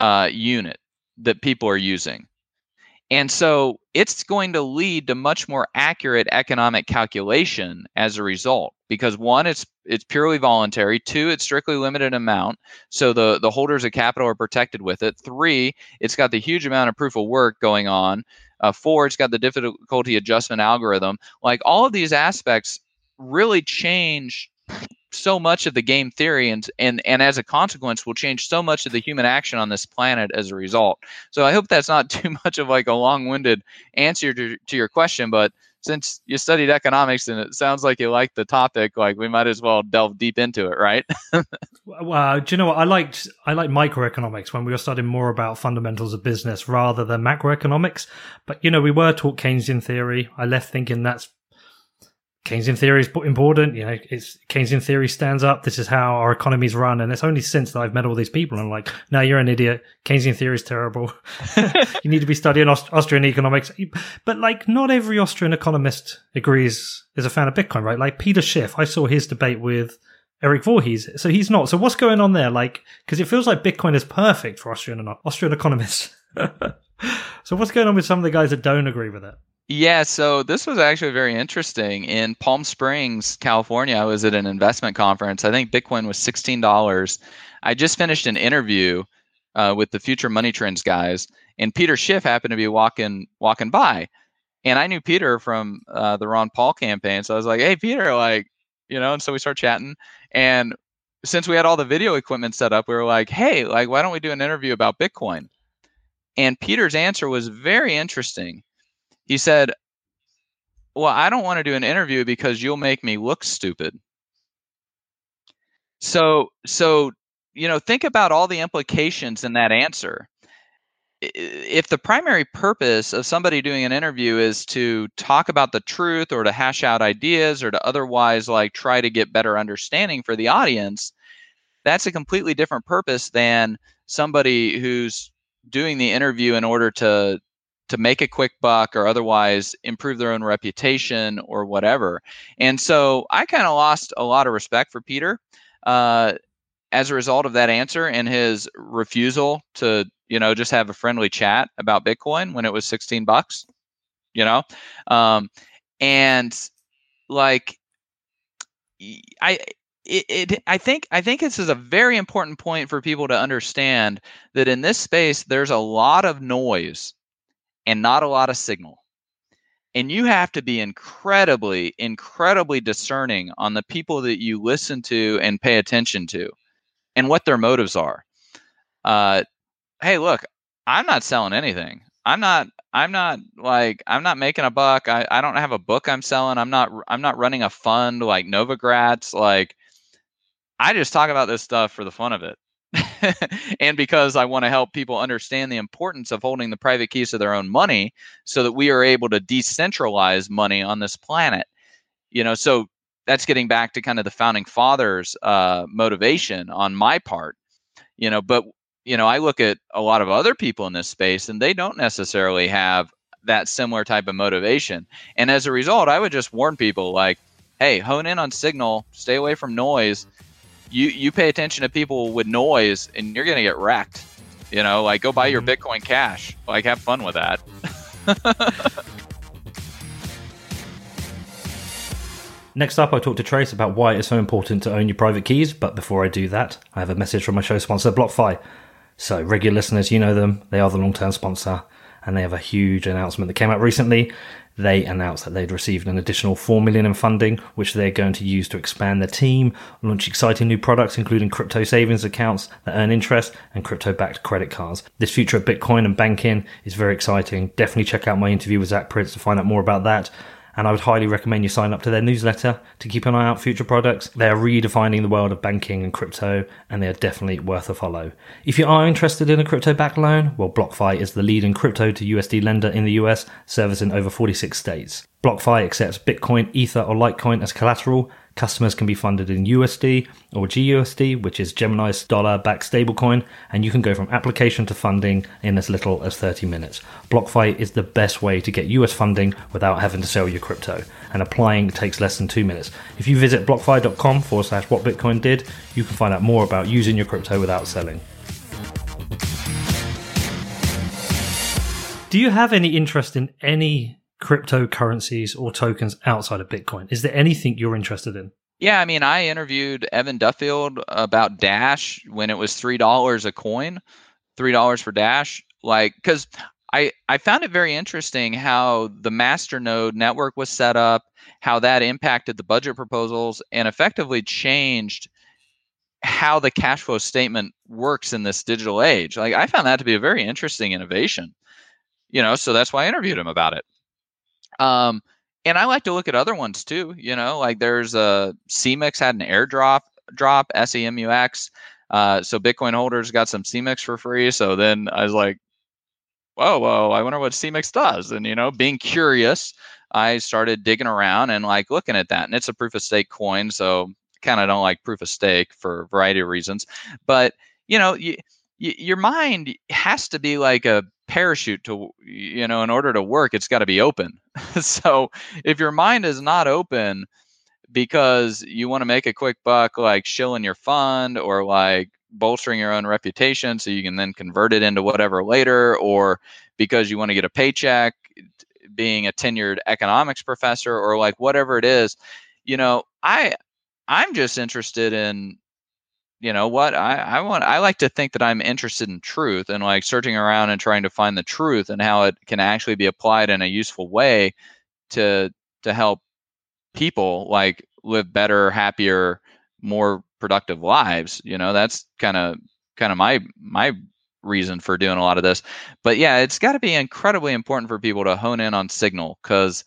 uh, unit that people are using. And so it's going to lead to much more accurate economic calculation as a result because one it's it's purely voluntary two it's strictly limited amount so the the holders of capital are protected with it three it's got the huge amount of proof of work going on uh, four it's got the difficulty adjustment algorithm like all of these aspects really change so much of the game theory and and and as a consequence will change so much of the human action on this planet as a result. So i hope that's not too much of like a long-winded answer to, to your question but since you studied economics and it sounds like you like the topic like we might as well delve deep into it right? Well do you know what? I liked i like microeconomics when we were studying more about fundamentals of business rather than macroeconomics. But you know we were taught keynesian theory. I left thinking that's Keynesian theory is important. You know, it's Keynesian theory stands up. This is how our economies run. And it's only since that I've met all these people and I'm like, no, you're an idiot. Keynesian theory is terrible. you need to be studying Aust- Austrian economics. But like, not every Austrian economist agrees is a fan of Bitcoin, right? Like Peter Schiff, I saw his debate with Eric Voorhees. So he's not. So what's going on there? Like, because it feels like Bitcoin is perfect for Austrian Austrian economists. so what's going on with some of the guys that don't agree with it? Yeah, so this was actually very interesting. In Palm Springs, California, I was at an investment conference. I think Bitcoin was $16. I just finished an interview uh, with the Future Money Trends guys, and Peter Schiff happened to be walking walking by. And I knew Peter from uh, the Ron Paul campaign. So I was like, hey, Peter, like, you know, and so we start chatting. And since we had all the video equipment set up, we were like, hey, like, why don't we do an interview about Bitcoin? And Peter's answer was very interesting he said, well, I don't want to do an interview because you'll make me look stupid. So, so you know, think about all the implications in that answer. If the primary purpose of somebody doing an interview is to talk about the truth or to hash out ideas or to otherwise like try to get better understanding for the audience, that's a completely different purpose than somebody who's doing the interview in order to to make a quick buck or otherwise improve their own reputation or whatever. And so I kind of lost a lot of respect for Peter uh, as a result of that answer and his refusal to, you know, just have a friendly chat about Bitcoin when it was 16 bucks, you know? Um, and like, I, it, it, I think I think this is a very important point for people to understand that in this space there's a lot of noise and not a lot of signal. And you have to be incredibly, incredibly discerning on the people that you listen to and pay attention to and what their motives are. Uh, hey, look, I'm not selling anything. I'm not I'm not like I'm not making a buck. I, I don't have a book I'm selling. I'm not I'm not running a fund like Novogratz. Like I just talk about this stuff for the fun of it. and because I want to help people understand the importance of holding the private keys to their own money so that we are able to decentralize money on this planet. You know, so that's getting back to kind of the founding fathers uh, motivation on my part. You know, but you know, I look at a lot of other people in this space and they don't necessarily have that similar type of motivation. And as a result, I would just warn people like, hey, hone in on signal, stay away from noise you you pay attention to people with noise and you're gonna get wrecked. You know, like go buy your mm-hmm. Bitcoin Cash. Like have fun with that. Next up, I talked to Trace about why it's so important to own your private keys. But before I do that, I have a message from my show sponsor, BlockFi. So, regular listeners, you know them. They are the long term sponsor, and they have a huge announcement that came out recently they announced that they'd received an additional 4 million in funding, which they're going to use to expand their team, launch exciting new products, including crypto savings accounts that earn interest and crypto backed credit cards. This future of Bitcoin and banking is very exciting. Definitely check out my interview with Zac Prince to find out more about that and I would highly recommend you sign up to their newsletter to keep an eye out future products. They are redefining the world of banking and crypto, and they are definitely worth a follow. If you are interested in a crypto backed loan, well, BlockFi is the leading crypto to USD lender in the US, servicing over 46 states. BlockFi accepts Bitcoin, Ether, or Litecoin as collateral Customers can be funded in USD or GUSD, which is Gemini's dollar backed stablecoin, and you can go from application to funding in as little as 30 minutes. BlockFi is the best way to get US funding without having to sell your crypto, and applying takes less than two minutes. If you visit blockfi.com forward slash what Bitcoin did, you can find out more about using your crypto without selling. Do you have any interest in any cryptocurrencies or tokens outside of Bitcoin? Is there anything you're interested in? Yeah, I mean, I interviewed Evan Duffield about Dash when it was three dollars a coin, three dollars for Dash. Like, because I I found it very interesting how the masternode network was set up, how that impacted the budget proposals, and effectively changed how the cash flow statement works in this digital age. Like, I found that to be a very interesting innovation. You know, so that's why I interviewed him about it. Um, and I like to look at other ones too. You know, like there's a SEMUX had an airdrop drop SEMUX. Uh, so Bitcoin holders got some SEMUX for free. So then I was like, whoa, whoa, I wonder what SEMUX does. And you know, being curious, I started digging around and like looking at that. And it's a proof of stake coin, so kind of don't like proof of stake for a variety of reasons. But you know, you, your mind has to be like a parachute to you know in order to work it's got to be open. So if your mind is not open because you want to make a quick buck like shilling your fund or like bolstering your own reputation so you can then convert it into whatever later or because you want to get a paycheck being a tenured economics professor or like whatever it is you know i i'm just interested in you know what I, I want i like to think that i'm interested in truth and like searching around and trying to find the truth and how it can actually be applied in a useful way to to help people like live better happier more productive lives you know? That's kind of kind of my my reason for doing a lot of this. But yeah it's got to be incredibly important for people to hone in on signal because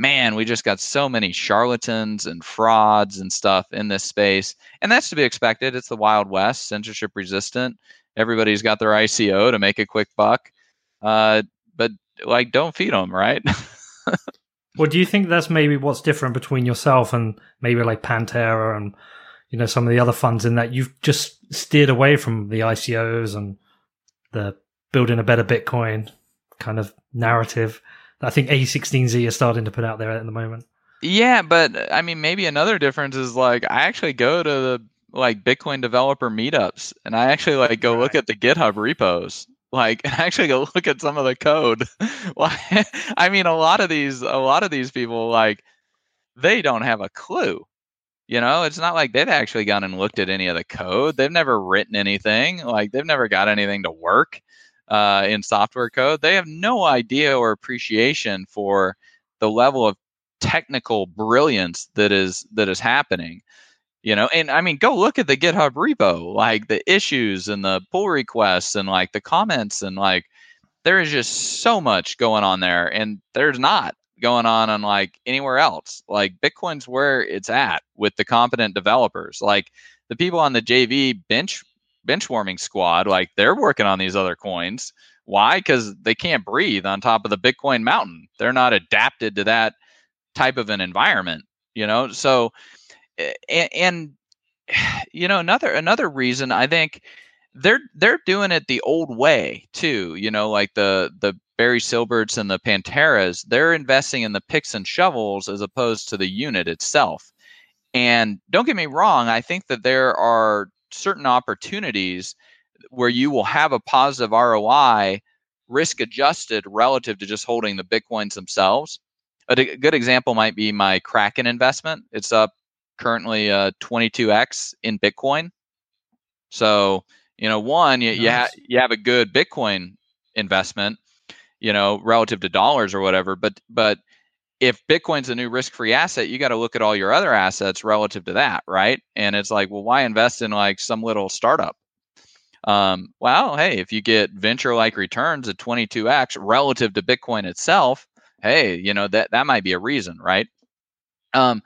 man, we just got so many charlatans and frauds and stuff in this space. And that's to be expected. It's the Wild West, censorship resistant. Everybody's got their ICO to make a quick buck. Uh, but like, don't feed them, right? well, do you think that's maybe what's different between yourself and maybe like Pantera and you know some of the other funds in that you've just steered away from the ICOs and the building a better Bitcoin kind of narrative? I think A16Z is starting to put out there at the moment. Yeah, but I mean, maybe another difference is like I actually go to the like Bitcoin developer meetups, and I actually like go right. look at the GitHub repos, like and actually go look at some of the code. I mean, a lot of these, a lot of these people, like they don't have a clue. You know, it's not like they've actually gone and looked at any of the code. They've never written anything. Like they've never got anything to work uh, in software code, they have no idea or appreciation for the level of technical brilliance that is that is happening. You know, and I mean, go look at the GitHub repo, like the issues and the pull requests and like the comments and like there is just so much going on there, and there's not going on on like anywhere else. Like Bitcoin's where it's at with the competent developers. Like the people on the JV bench benchwarming squad, like they're working on these other coins. Why? Because they can't breathe on top of the Bitcoin mountain. They're not adapted to that type of an environment, you know. So, and, and you know, another another reason I think they're they're doing it the old way too. You know, like the the Barry Silberts and the Panteras, they're investing in the picks and shovels as opposed to the unit itself. And don't get me wrong, I think that there are certain opportunities where you will have a positive ROI risk adjusted relative to just holding the bitcoins themselves. A good example might be my Kraken investment. It's up currently uh, 22x in Bitcoin. So, you know, one, you, nice. you, ha- you have a good Bitcoin investment, you know, relative to dollars or whatever, but, but if Bitcoin's a new risk free asset, you got to look at all your other assets relative to that, right? And it's like, well, why invest in like some little startup? Um, well, hey, if you get venture like returns at 22x relative to Bitcoin itself, hey, you know, that, that might be a reason, right? Um,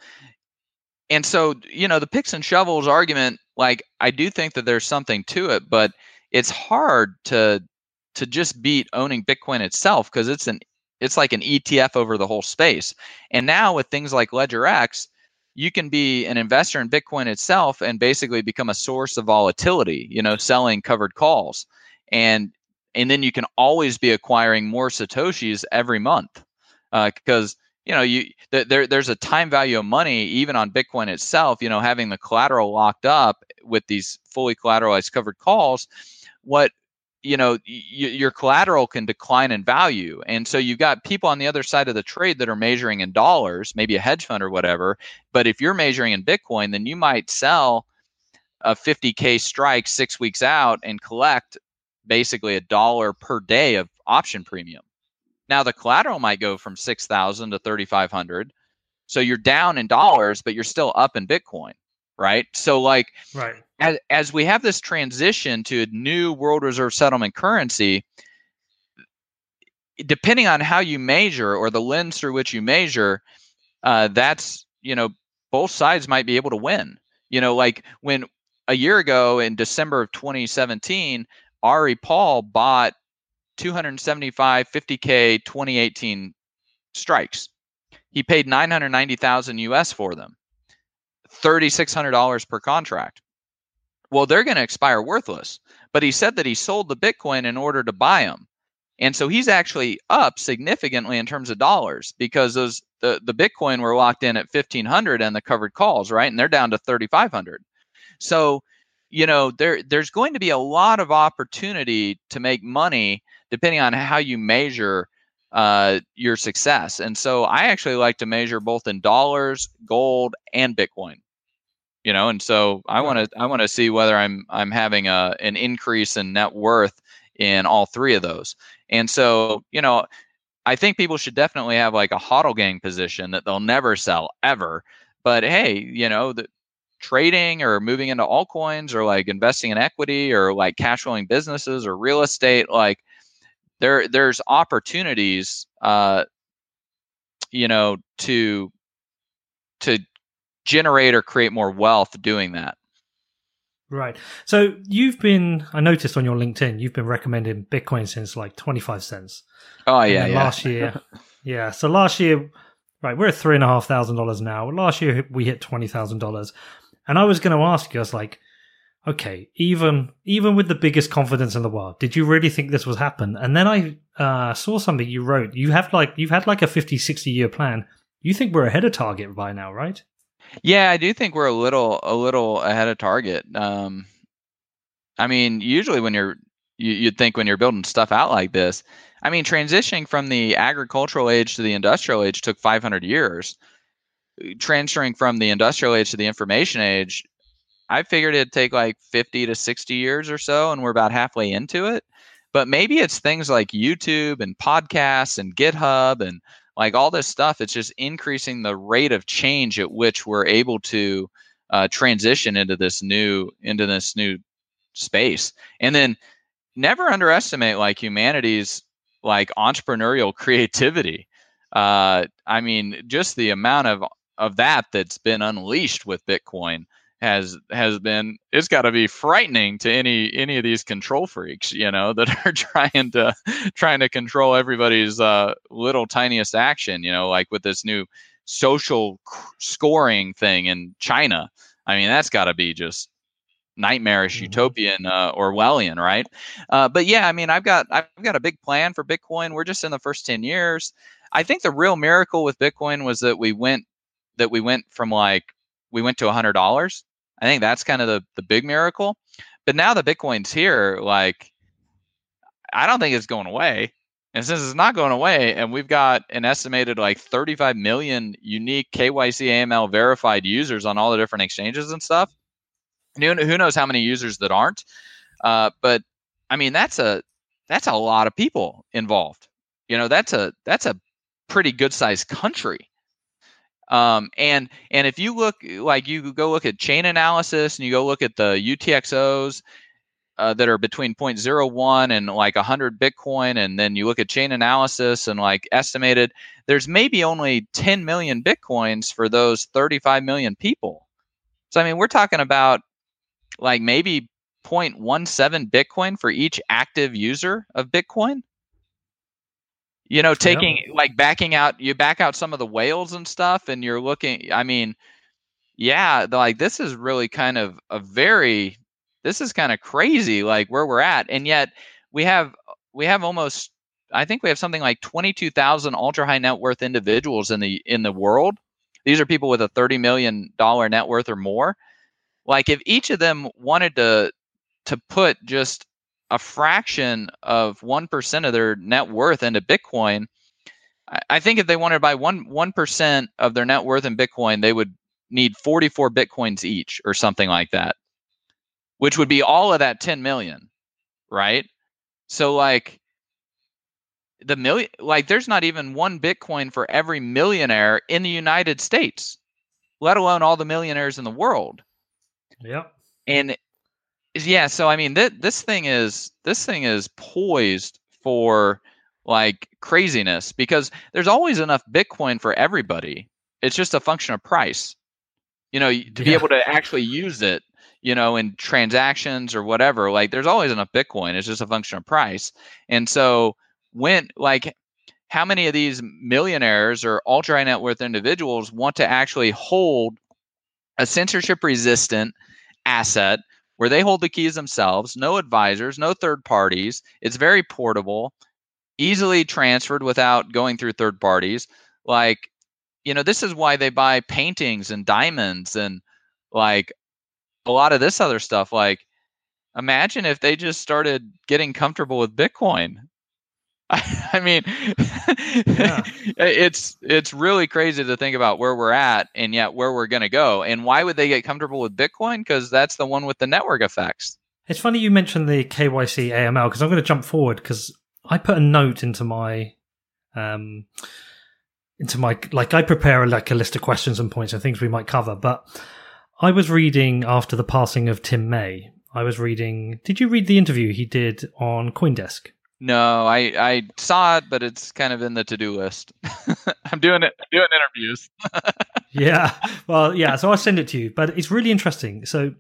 and so, you know, the picks and shovels argument, like, I do think that there's something to it, but it's hard to to just beat owning Bitcoin itself because it's an it's like an ETF over the whole space. And now with things like LedgerX, you can be an investor in Bitcoin itself and basically become a source of volatility, you know, selling covered calls. And and then you can always be acquiring more satoshis every month because uh, you know you th- there there's a time value of money even on bitcoin itself you know having the collateral locked up with these fully collateralized covered calls what you know y- your collateral can decline in value. And so you've got people on the other side of the trade that are measuring in dollars maybe a hedge fund or whatever but if you're measuring in bitcoin then you might sell a 50k strike six weeks out and collect basically a dollar per day of option premium. Now the collateral might go from 6000 to 3500 so you're down in dollars but you're still up in bitcoin right so like right as, as we have this transition to a new world reserve settlement currency, depending on how you measure or the lens through which you measure, uh, that's you know both sides might be able to win. You know, like when a year ago in December of 2017, Ari Paul bought 275 50k 2018 strikes. He paid 990,000 US for them. $3600 per contract well, they're going to expire worthless. But he said that he sold the Bitcoin in order to buy them. And so he's actually up significantly in terms of dollars because those the, the Bitcoin were locked in at 1500 and the covered calls, right? And they're down to 3500. So, you know, there there's going to be a lot of opportunity to make money depending on how you measure uh, your success. And so I actually like to measure both in dollars, gold, and Bitcoin you know and so i want to i want to see whether i'm i'm having a an increase in net worth in all three of those. And so you know i think people should definitely have like a hodl gang position that they'll never sell ever but hey you know the trading or moving into altcoins or like investing in equity or like cash flowing businesses or real estate like there there's opportunities uh you know, to to generate or create more wealth doing that. Right. So you've been, I noticed on your LinkedIn, you've been recommending Bitcoin since like 25 cents. Oh, yeah. yeah. Last year, yeah. So last year, right, we're at three and a half thousand dollars now. Last year we hit $20,000. And I was going to ask you, I was like, okay, even even with the biggest confidence in the world, did you really think this would happen? And then I uh, saw something you wrote. You have like you've had like a 50, 60 year plan. You think we're ahead of target by now, right? Yeah, I do think we're a little a little ahead of target. Um, I mean, usually when you're you, you'd think when you're building stuff out like this, I mean, transitioning from the agricultural age to the industrial age took 500 years. Transferring from the industrial age to the information age, I figured it'd take like 50 to 60 years or so, and we're about halfway into it. But maybe it's things like YouTube and podcasts and GitHub and like all this stuff it's just increasing the rate of change at which we're able to uh, transition into this new into this new space. And then never underestimate like humanity's like entrepreneurial creativity. Uh, i mean just the amount of of that that's been unleashed with bitcoin has has been it's got to be frightening to any any of these control freaks you know that are trying to trying to control everybody's uh, little tiniest action you know like with this new social scoring thing in china. I mean that's got to be just nightmarish mm-hmm. utopian uh, orwellian right? Uh, but yeah i mean i've got i've got a big plan for bitcoin. We're just in the first 10 years. I think the real miracle with bitcoin was that we went that we went from like we went to $100 I think that's kind of the the big miracle. But now the Bitcoin's here, like I don't think it's going away. And since it's not going away, and we've got an estimated like 35 million unique KYC AML verified users on all the different exchanges and stuff, who, who knows how many users that aren't? Uh, but I mean, that's a that's a lot of people involved. You know, that's a that's a pretty good sized country. Um, and and if you look like you go look at Chainalysis and you go look at the UTXOs uh, that are between 0.01 and like 100 Bitcoin, and then you look at Chainalysis and like estimated, there's maybe only 10 million Bitcoins for those 35 million people. So I mean, we're talking about like maybe 0.17 Bitcoin for each active user of Bitcoin you know taking yeah. like backing out you back out some of the whales and stuff and you're looking i mean yeah like this is really kind of a very this is kind of crazy like where we're at and yet we have we have almost i think we have something like 22,000 ultra high net worth individuals in the in the world these are people with a 30 million dollar net worth or more like if each of them wanted to to put just a fraction of 1% of their net worth into Bitcoin, I think if they wanted to buy one one percent of their net worth in Bitcoin, they would need 44 Bitcoins each or something like that, which would be all of that 10 million, right? So like the million like there's not even one Bitcoin for every millionaire in the United States, let alone all the millionaires in the world. Yep. And yeah so i mean th- this thing is this thing is poised for like craziness because there's always enough bitcoin for everybody. It's just a function of price you know to yeah. be able to actually use it you know in transactions or whatever like there's always enough bitcoin. It's just a function of price. And so when like how many of these millionaires or ultra high net worth individuals want to actually hold a censorship resistant asset where they hold the keys themselves, no advisors, no third parties. It's very portable, easily transferred without going through third parties. Like, you know, this is why they buy paintings and diamonds and like a lot of this other stuff. Like, imagine if they just started getting comfortable with Bitcoin. mean, yeah. it's it's really crazy to think about where we're at and yet where we're going to go. And why would they get comfortable with Bitcoin? Because that's the one with the network effects. It's funny you mentioned the KYC AML because I'm going to jump forward because I put a note into my um into my like I prepare like a list of questions and points and things we might cover. But I was reading after the passing of Tim May. I was reading. Did you read the interview he did on CoinDesk? No, I I saw it, but it's kind of in the to do list. I'm doing it. I'm doing interviews. yeah, well, yeah. So I'll send it to you, but it's really interesting. So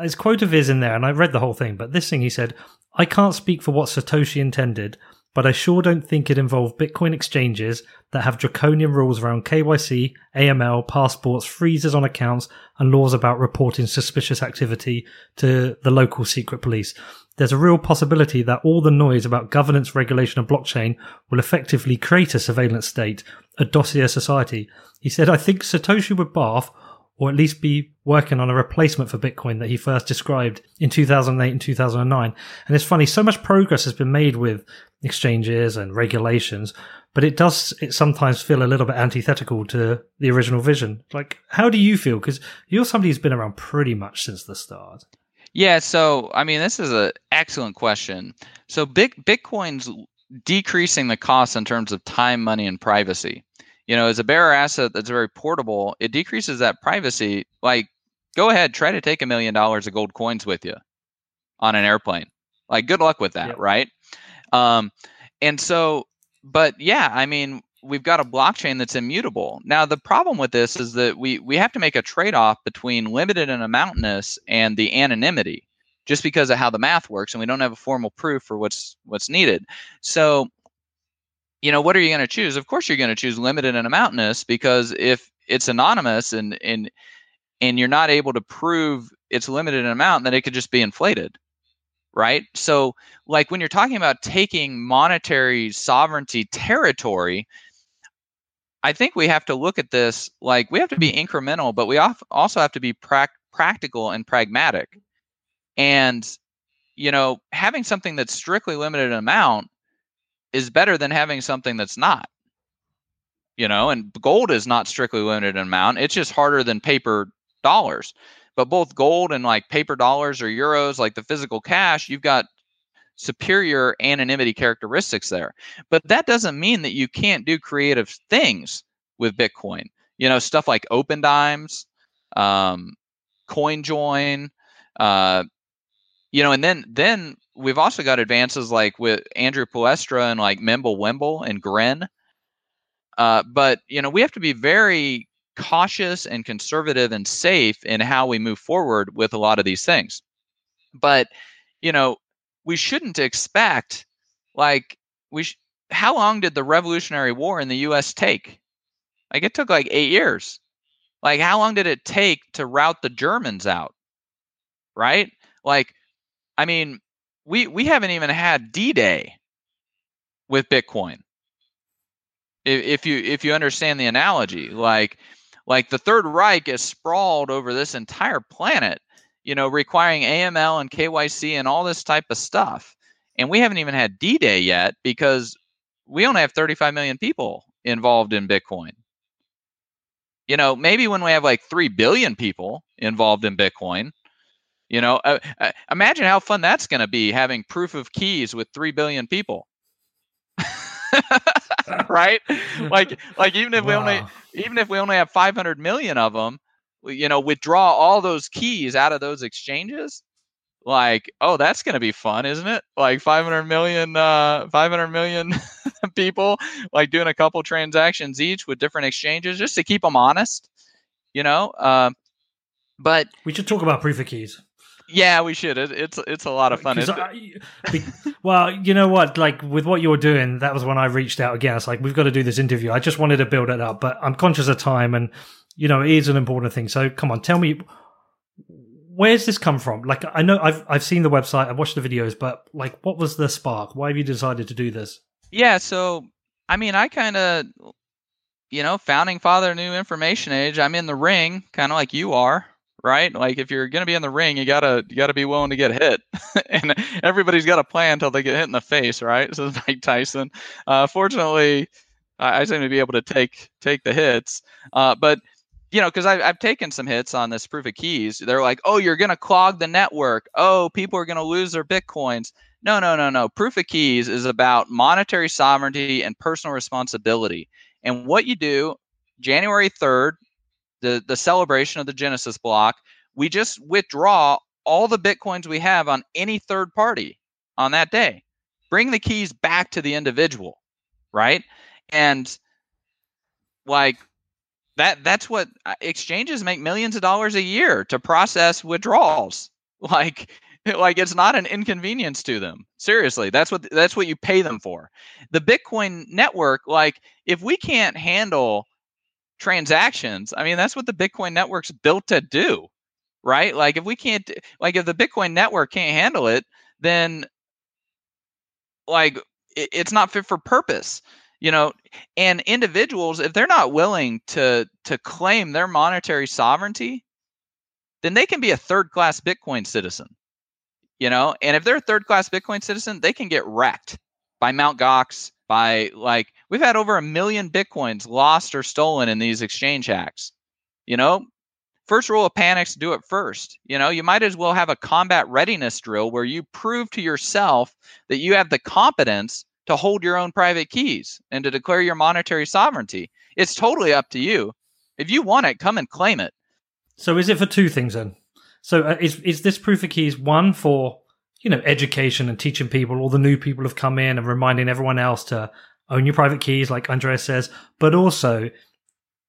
his quote of his in there, and I read the whole thing. But this thing he said, "I can't speak for what Satoshi intended, but I sure don't think it involved Bitcoin exchanges that have draconian rules around KYC, AML, passports, freezes on accounts, and laws about reporting suspicious activity to the local secret police. There's a real possibility that all the noise about governance, regulation, and blockchain will effectively create a surveillance state, a dossier society. He said, I think Satoshi would barf or at least be working on a replacement for Bitcoin that he first described in 2008 and 2009. And it's funny, so much progress has been made with exchanges and regulations, but it does it sometimes feel a little bit antithetical to the original vision. Like, how do you feel? Because you're somebody who's been around pretty much since the start. Yeah, so I mean, this is an excellent question. So, big Bitcoin's decreasing the cost in terms of time, money, and privacy. You know, as a bearer asset that's very portable, it decreases that privacy. Like, go ahead, try to take a million dollars of gold coins with you on an airplane. Like, good luck with that, right? Um, and so, but yeah, I mean, we've got a blockchain that's immutable. Now, the problem with this is that we we have to make a trade-off between limited and amountainess and the anonymity, just because of how the math works, and we don't have a formal proof for what's what's needed. So, you know, what are you going to choose? Of course, you're going to choose limited and amountainous because if it's anonymous and and and you're not able to prove it's limited in amount, then it could just be inflated right? So, like when you're talking about taking monetary sovereignty territory, I think we have to look at this like we have to be incremental, but we also have to be pra- practical and pragmatic. And, you know, having something that's strictly limited in amount is better than having something that's not. You know, and gold is not strictly limited in amount. It's just harder than paper dollars. But both gold and like paper dollars or euros, like the physical cash, you've got superior anonymity characteristics there. But that doesn't mean that you can't do creative things with Bitcoin. You know, stuff like Opendimes, um, CoinJoin, uh, you know, and then then we've also got advances like with Andrew Poelstra and like Mimblewimble and Grin. Uh, but you know, we have to be very cautious and conservative and safe in how we move forward with a lot of these things. But, you know, we shouldn't expect like we sh- how long did the Revolutionary War in the US take? Like it took like 8 years. Like how long did it take to rout the Germans out? Right? Like I mean, we we haven't even had D-Day with Bitcoin. If, if you if you understand the analogy, like like the Third Reich is sprawled over this entire planet, you know, requiring AML and KYC and all this type of stuff. And we haven't even had D Day yet because we only have 35 million people involved in Bitcoin. You know, maybe when we have like 3 billion people involved in Bitcoin, you know, uh, uh, imagine how fun that's going to be having proof of keys with 3 billion people. right? Like like even if wow. we only even if we only have 500 million of them, you know, withdraw all those keys out of those exchanges. Like, oh, that's going to be fun, isn't it? Like 500 million uh 500 million people like doing a couple transactions each with different exchanges just to keep them honest, you know? Uh, but we should talk about proof of keys. Yeah, we should. It, it's it's a lot of fun. I, well, you know what? Like with what you're doing, that was when I reached out again. It's like we've got to do this interview. I just wanted to build it up, but I'm conscious of time, and you know it is an important thing. So come on, tell me where's this come from? Like I know I've I've seen the website, I've watched the videos, but like what was the spark? Why have you decided to do this? Yeah, so I mean, I kind of you know, founding father new information age. I'm in the ring, kind of like you are, right? Like if you're going to be in the ring, you gotta you gotta be willing to get hit, and everybody's got a plan until they get hit in the face, right? So Mike Tyson. Uh, fortunately, I, I, seem to be able to take take the hits, uh, but you know, because I've, taken some hits on this proof of keys. They're like, oh, you're going to clog the network. Oh, people are going to lose their bitcoins. No, no, no, no. Proof of keys is about monetary sovereignty and personal responsibility. And what you do, January 3rd, the the celebration of the Genesis block, we just withdraw all the bitcoins we have on any third party on that day. bring the keys back to the individual right and like that that's what uh, exchanges make millions of dollars a year to process withdrawals. Like like it's not an inconvenience to them. Seriously that's what that's what you pay them for. The bitcoin network like if we can't handle transactions i mean that's what the bitcoin network's built to do right? Like if we can't like if the bitcoin network can't handle it then like it, it's not fit for purpose you know and individuals if they're not willing to to claim their monetary sovereignty then they can be a third class bitcoin citizen you know? And if they're a third class bitcoin citizen they can get wrecked by mount gox by like we've had over a million bitcoins lost or stolen in these exchange hacks you know? First rule of panics do it first you know? You might as well have a combat readiness drill where you prove to yourself that you have the competence to hold your own private keys and to declare your monetary sovereignty it's totally up to you if you want it come and claim it So is it for two things then? So uh, is is this proof of keys one for you know education and teaching people? All the new people have come in and reminding everyone else to own your private keys, like Andreas says. But also,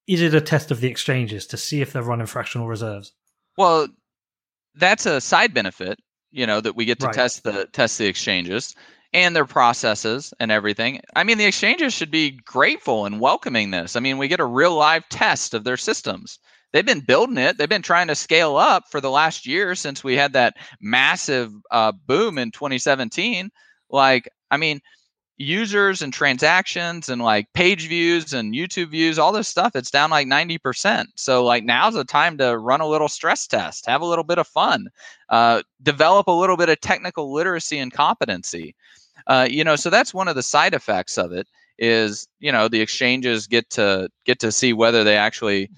is it a test of the exchanges to see if they're running fractional reserves? Well, that's a side benefit, you know, that we get to Right. test the test the exchanges and their processes and everything. I mean, the exchanges should be grateful and welcoming this. I mean, we get a real live test of their systems. They've been building it. They've been trying to scale up for the last year since we had that massive uh, boom in 2017. Like, I mean, users and transactions and like page views and YouTube views, all this stuff, it's down like 90%. So, like, now's the time to run a little stress test, have a little bit of fun, uh, develop a little bit of technical literacy and competency. Uh, you know, so that's one of the side effects of it is, you know, the exchanges get to get to see whether they actually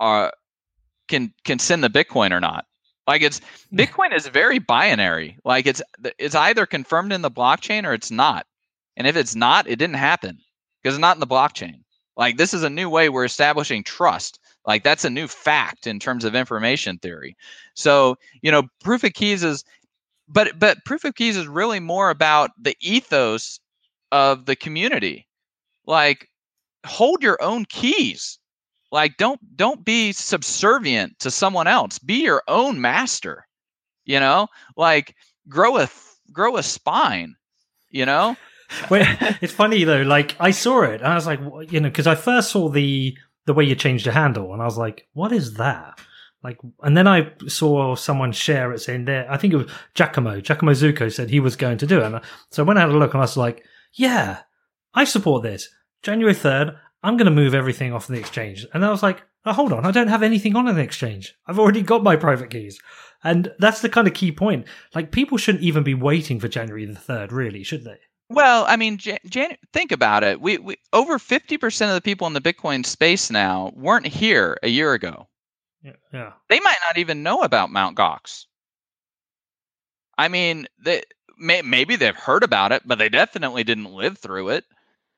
are can can send the Bitcoin or not. Like it's Bitcoin is very binary. Like it's it's either confirmed in the blockchain or it's not. And if it's not, it didn't happen because it's not in the blockchain. Like this is a new way we're establishing trust. Like that's a new fact in terms of information theory. So, you know, proof of keys is but but proof of keys is really more about the ethos of the community. Like hold your own keys like don't don't be subservient to someone else be your own master you know like grow a grow a spine you know Wait, it's funny though. Like I saw it, and I was like, you know, because I first saw the the way you changed the handle, and I was like, what is that? Like, and then I saw someone share it saying there. I think it was Giacomo. Giacomo Zucco said he was going to do it. And I- so when I had a look, and I was like, yeah, I support this. January third, I'm going to move everything off the exchange. And I was like, oh, hold on, I don't have anything on an exchange. I've already got my private keys. And that's the kind of key point. Like, people shouldn't even be waiting for January the third, really, should they? well i mean Jan- Jan- think about it we, we over 50% of the people in the bitcoin space now weren't here a year ago Yeah. yeah. they might not even know about Mount Gox. I mean, they, may, maybe they've heard about it, but they definitely didn't live through it.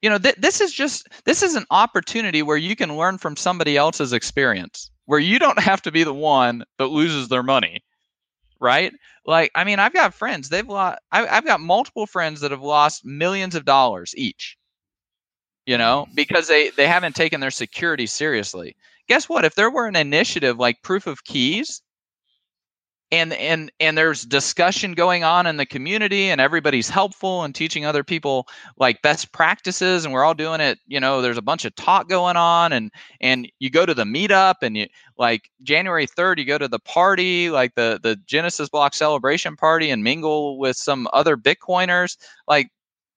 You know, th- this is just this is an opportunity where you can learn from somebody else's experience, where you don't have to be the one that loses their money, right? Like, I mean, I've got friends; they've lost. I, I've got multiple friends that have lost millions of dollars each. You know, because they they haven't taken their security seriously guess what if there were an initiative like proof of keys and and and there's discussion going on in the community and everybody's helpful and teaching other people like best practices and we're all doing it you know there's a bunch of talk going on and and you go to the meetup and you like january 3rd you go to the party like the the genesis block celebration party and mingle with some other bitcoiners like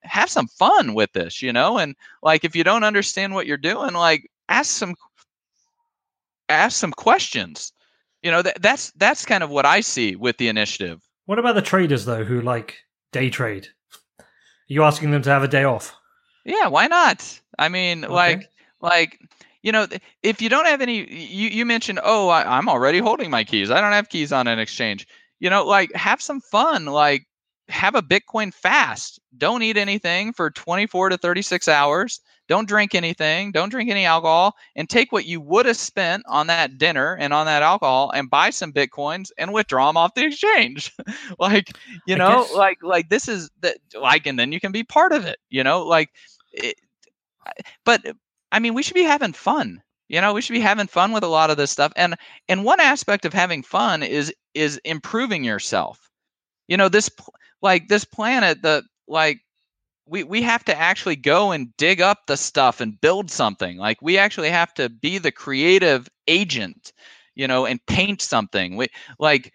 have some fun with this you know and like if you don't understand what you're doing like ask some ask some questions. You know, that, that's that's kind of what I see with the initiative. What about the traders though, who like day trade? Are you asking them to have a day off? Yeah, why not? I mean, Okay. like like you know, if you don't have any you you mentioned, "Oh, I, I'm already holding my keys. I don't have keys on an exchange." You know, like have some fun like have a Bitcoin fast. Don't eat anything for 24 to 36 hours. Don't drink anything. Don't drink any alcohol. And take what you would have spent on that dinner and on that alcohol and buy some Bitcoins and withdraw them off the exchange. like, you know, guess... like, like this is that, like, and then you can be part of it, you know, like, it, but I mean, we should be having fun. You know, we should be having fun with a lot of this stuff. And and one aspect of having fun is is improving yourself. You know, this like this planet the like we we have to actually go and dig up the stuff and build something. Like we actually have to be the creative agent, you know, and paint something. We like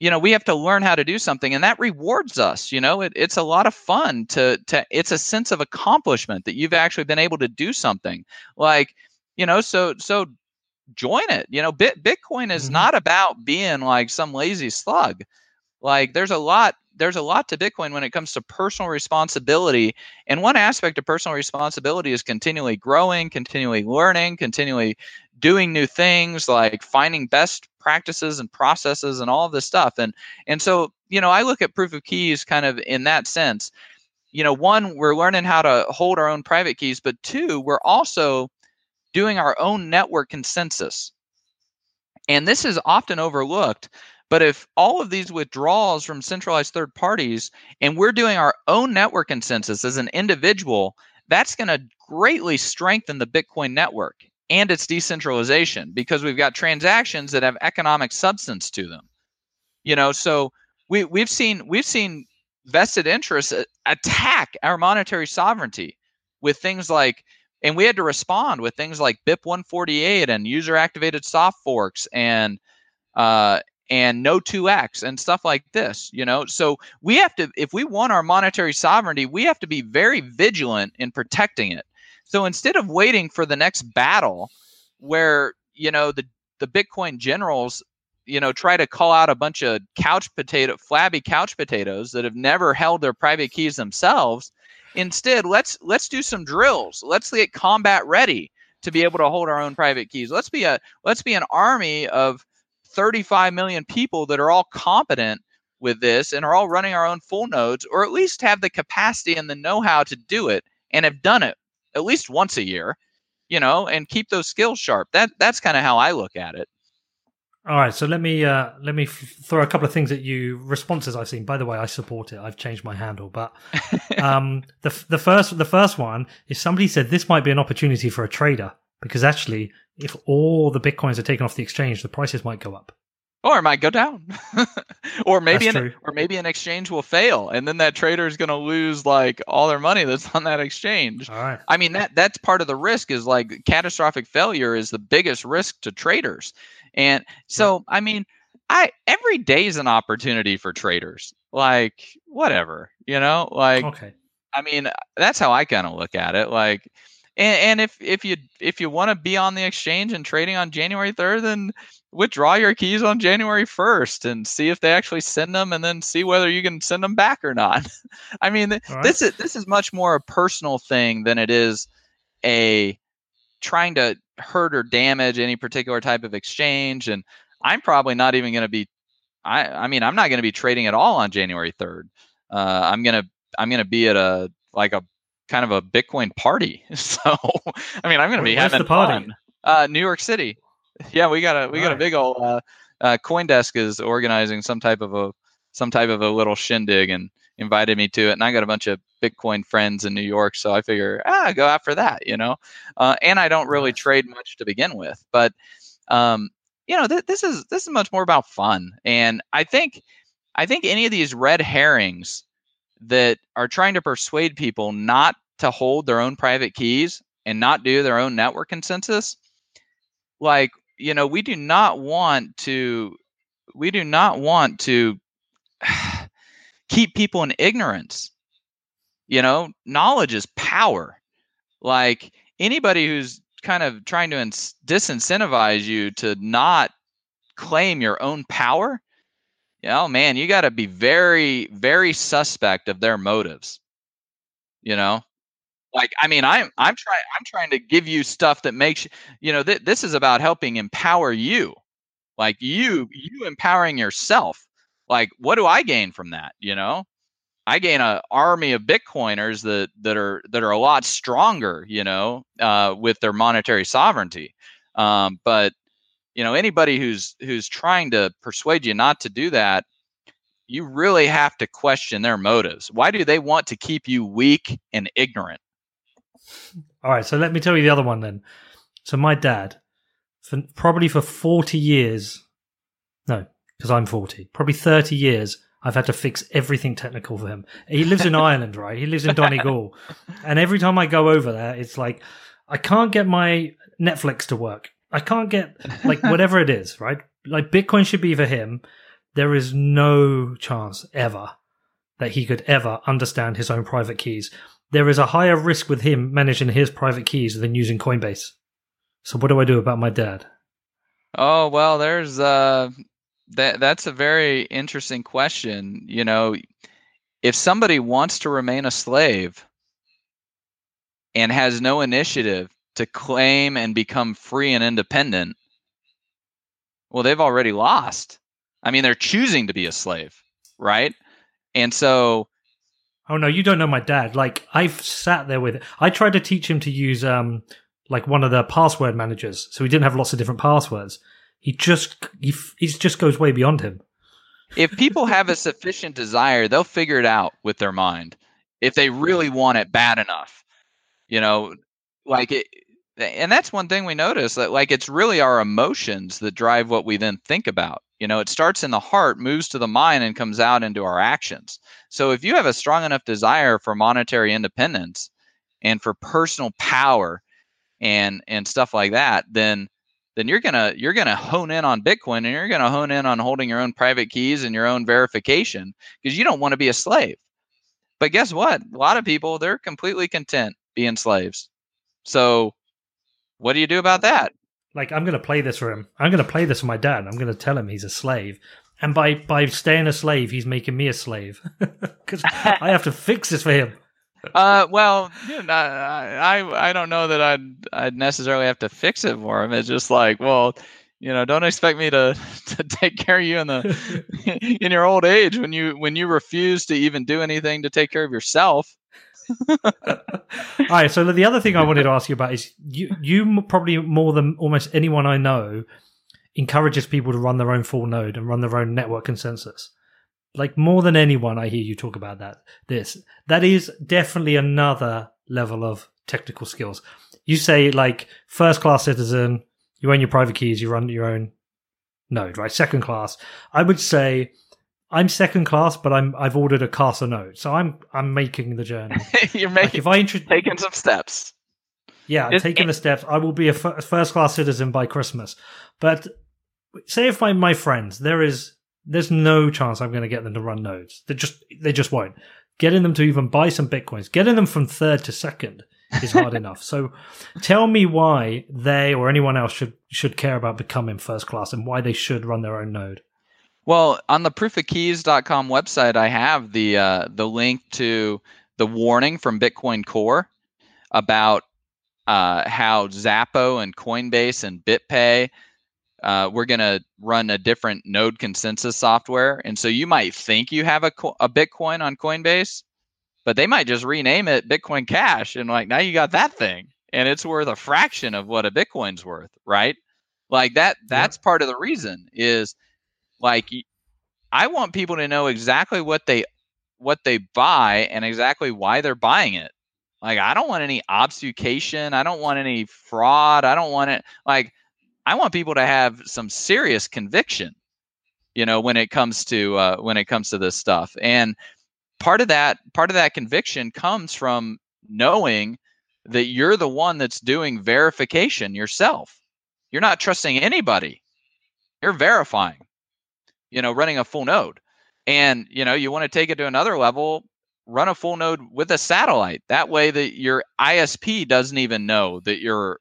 you know we have to learn how to do something and that rewards us you know it, it's a lot of fun to to it's a sense of accomplishment that you've actually been able to do something like you know so so join it you know Bit, bitcoin is mm-hmm. not about being like some lazy slug like there's a lot there's a lot to bitcoin when it comes to personal responsibility and one aspect of personal responsibility is continually growing continually learning continually doing new things like finding best practices and processes and all of this stuff and and so you know i look at proof of keys kind of in that sense you know one we're learning how to hold our own private keys but two we're also doing our own network consensus. And this is often overlooked. But if all of these withdrawals from centralized third parties and we're doing our own network consensus as an individual, that's going to greatly strengthen the Bitcoin network and its decentralization because we've got transactions that have economic substance to them. You know, so we we've seen we've seen vested interests attack our monetary sovereignty with things like and we had to respond with things like BIP 148 and user activated soft forks and uh, and no 2x and stuff like this you know so we have to if we want our monetary sovereignty we have to be very vigilant in protecting it so instead of waiting for the next battle where you know the the bitcoin generals you know try to call out a bunch of couch potato flabby couch potatoes that have never held their private keys themselves Instead, let's let's do some drills. Let's get combat ready to be able to hold our own private keys. Let's be a let's be an army of 35 million people that are all competent with this and are all running our own full nodes, or at least have the capacity and the know-how to do it and have done it at least once a year, you know, and keep those skills sharp. That that's kind of how I look at it. All right, so let me uh, let me f- throw a couple of things at you. Responses I've seen. By the way, I support it. I've changed my handle, but um, the the first the first one is somebody said this might be an opportunity for a trader because actually, if all the bitcoins are taken off the exchange, the prices might go up, or it might go down, or maybe an, or maybe an exchange will fail, and then that trader is going to lose like all their money that's on that exchange. All right. I mean that that's part of the risk is like catastrophic failure is the biggest risk to traders and so, I mean, I every day is an opportunity for traders. Like whatever, you know, like okay. I mean, that's how I kind of look at it. Like, and, and if if you if you want to be on the exchange and trading on January third, then withdraw your keys on January first and see if they actually send them, and then see whether you can send them back or not. I mean, right. this is this is much more a personal thing than it is a trying to hurt or damage any particular type of exchange. And I'm probably not even going to be. I I mean I'm not going to be trading at all on January 3rd. Uh, I'm gonna I'm gonna be at a like a kind of a Bitcoin party. So I mean I'm gonna be Where's having fun. Uh, New York City. Yeah, we got a we got a big old uh, uh, CoinDesk is organizing some type of a some type of a little shindig and invited me to it, and I got a bunch of Bitcoin friends in New York, so I figure ah, go after that, you know. Uh, and I don't really trade much to begin with, but um, you know, th- this is this is much more about fun, and I think I think any of these red herrings that are trying to persuade people not to hold their own private keys and not do their own network consensus, like you know, we do not want to we do not want to keep people in ignorance. You know, knowledge is power. Like anybody who's kind of trying to ins- disincentivize you to not claim your own power, you know, man, you got to be very, very suspect of their motives. You know, like I mean, I'm I'm trying I'm trying to give you stuff that makes you know th- this is about helping empower you, like you you empowering yourself like what do i gain from that you know I gain an army of Bitcoiners that that are that are a lot stronger, you know, uh, with their monetary sovereignty. Um, but you know, anybody who's who's trying to persuade you not to do that, you really have to question their motives. Why do they want to keep you weak and ignorant? All right, so let me tell you the other one then. So my dad, for probably for forty years, no, because I'm forty, probably thirty years, I've had to fix everything technical for him. He lives in Ireland, right? He lives in Donegal. And every time I go over there, it's like, I can't get my Netflix to work. I can't get, like, whatever it is, right? Like, Bitcoin should be for him. There is no chance ever that he could ever understand his own private keys. There is a higher risk with him managing his private keys than using Coinbase. So, what do I do about my dad? Oh, well, there's, uh, that that's a very interesting question. You know, if somebody wants to remain a slave and has no initiative to claim and become free and independent, well, they've already lost. I mean, they're choosing to be a slave, right? And so Oh no, you don't know my dad. Like I've sat there with I tried to teach him to use um like one of the password managers so he didn't have lots of different passwords. He just he, he just goes way beyond him. if people have a sufficient desire, they'll figure it out with their mind. If they really want it bad enough, you know, like it, and that's one thing we notice that like it's really our emotions that drive what we then think about. You know, it starts in the heart, moves to the mind, and comes out into our actions. So if you have a strong enough desire for monetary independence and for personal power and and stuff like that, then then you're gonna you're gonna hone in on Bitcoin and you're gonna hone in on holding your own private keys and your own verification because you don't want to be a slave. But guess what? A lot of people they're completely content being slaves. So what do you do about that? Like I'm going to play this for him. I'm going to play this for my dad. I'm going to tell him he's a slave. And by by staying a slave, he's making me a slave because I have to fix this for him. Uh, well, you know, I, I I don't know that I'd I'd necessarily have to fix it for him. It's just like, well, you know, don't expect me to to take care of you in the in your old age when you when you refuse to even do anything to take care of yourself. All right. So the other thing I wanted to ask you about is you you probably more than almost anyone I know encourages people to run their own full node and run their own network consensus. Like more than anyone, I hear you talk about that. This that is definitely another level of technical skills. You say like first class citizen, you own your private keys, you run your own node, right? Second class. I would say I'm second class, but I'm I've ordered a Casa node, so I'm I'm making the journey. You're Like making if I intro- taking some steps. yeah, I'm taking the steps. I will be a f- first class citizen by Christmas. But say if my my friends, there is there's no chance I'm going to get them to run nodes. They just they just won't. Getting them to even buy some bitcoins, getting them from third to second is hard enough. So tell me why they or anyone else should should care about becoming first class and why they should run their own node. Well, on the proofofkeys.com website, I have the uh, the link to the warning from Bitcoin Core about uh, how Xapo and Coinbase and BitPay uh, we're going to run a different node consensus software, and so you might think you have a, co- a Bitcoin on Coinbase, but they might just rename it Bitcoin Cash, and like now you got that thing, and it's worth a fraction of what a Bitcoin's worth, right? Like that. That's part of the reason is like I want people to know exactly what they what they buy and exactly why they're buying it. Like I don't want any obfuscation, I don't want any fraud, I don't want it like I want people to have some serious conviction, you know, when it comes to uh, when it comes to this stuff. And part of that part of that conviction comes from knowing that you're the one that's doing verification yourself. You're not trusting anybody. You're verifying you know, running a full node. And, you know, you want to take it to another level, run a full node with a satellite. That way that your ISP doesn't even know that you're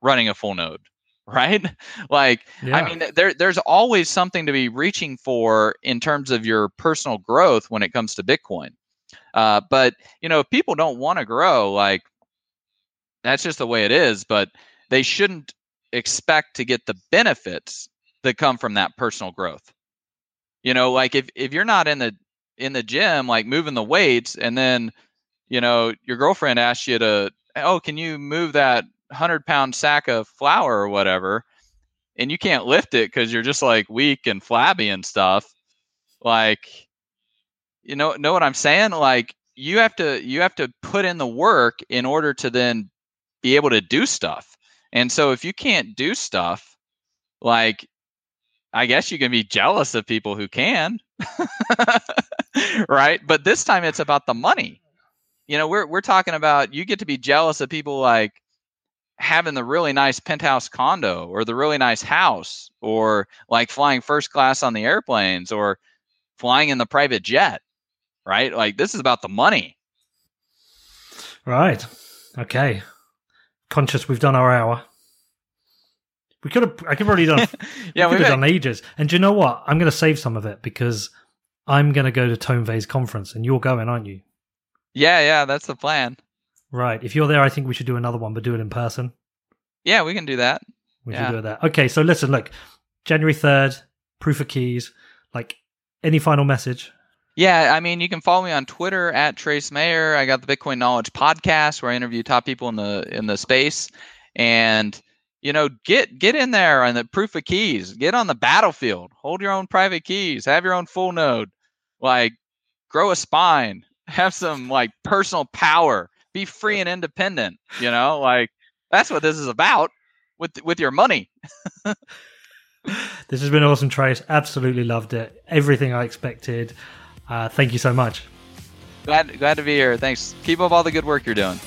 running a full node, right? like Yeah. I mean there there's always something to be reaching for in terms of your personal growth when it comes to Bitcoin. Uh, but you know, if people don't want to grow, like that's just the way it is, but they shouldn't expect to get the benefits that come from that personal growth. You know, like if if you're not in the in the gym, like moving the weights, and then, you know, your girlfriend asks you to, oh, can you move that hundred pound sack of flour or whatever, and you can't lift it because you're just like weak and flabby and stuff. Like, you know, know what I'm saying? Like, you have to you have to put in the work in order to then be able to do stuff. And so if you can't do stuff, like I guess you can be jealous of people who can. right? But this time it's about the money. You know, we're we're talking about you get to be jealous of people like having the really nice penthouse condo or the really nice house or like flying first class on the airplanes or flying in the private jet. Right? Like this is about the money. Right. Okay. Conscious we've done our hour. We could have. I could have already done. yeah, we could have done ages. And do you know what? I'm going to save some of it because I'm going to go to Tone Vays conference, and you're going, aren't you? Yeah, yeah, that's the plan. Right. If you're there, I think we should do another one, but do it in person. Yeah, we can do that. We yeah. can do that. Okay, so listen, look, January third, proof of keys. Like, any final message? Yeah, I mean, you can follow me on Twitter at Trace Mayer. I got the Bitcoin Knowledge podcast where I interview top people in the in the space, and you know, get get in there on the proof of keys. Get on the battlefield. Hold your own private keys. Have your own full node. Like, grow a spine. Have some like personal power. Be free and independent. You know, like that's what this is about with with your money. this has been awesome, Trace. Absolutely loved it. Everything I expected. Uh, thank you so much. Glad glad to be here. Thanks. Keep up all the good work you're doing.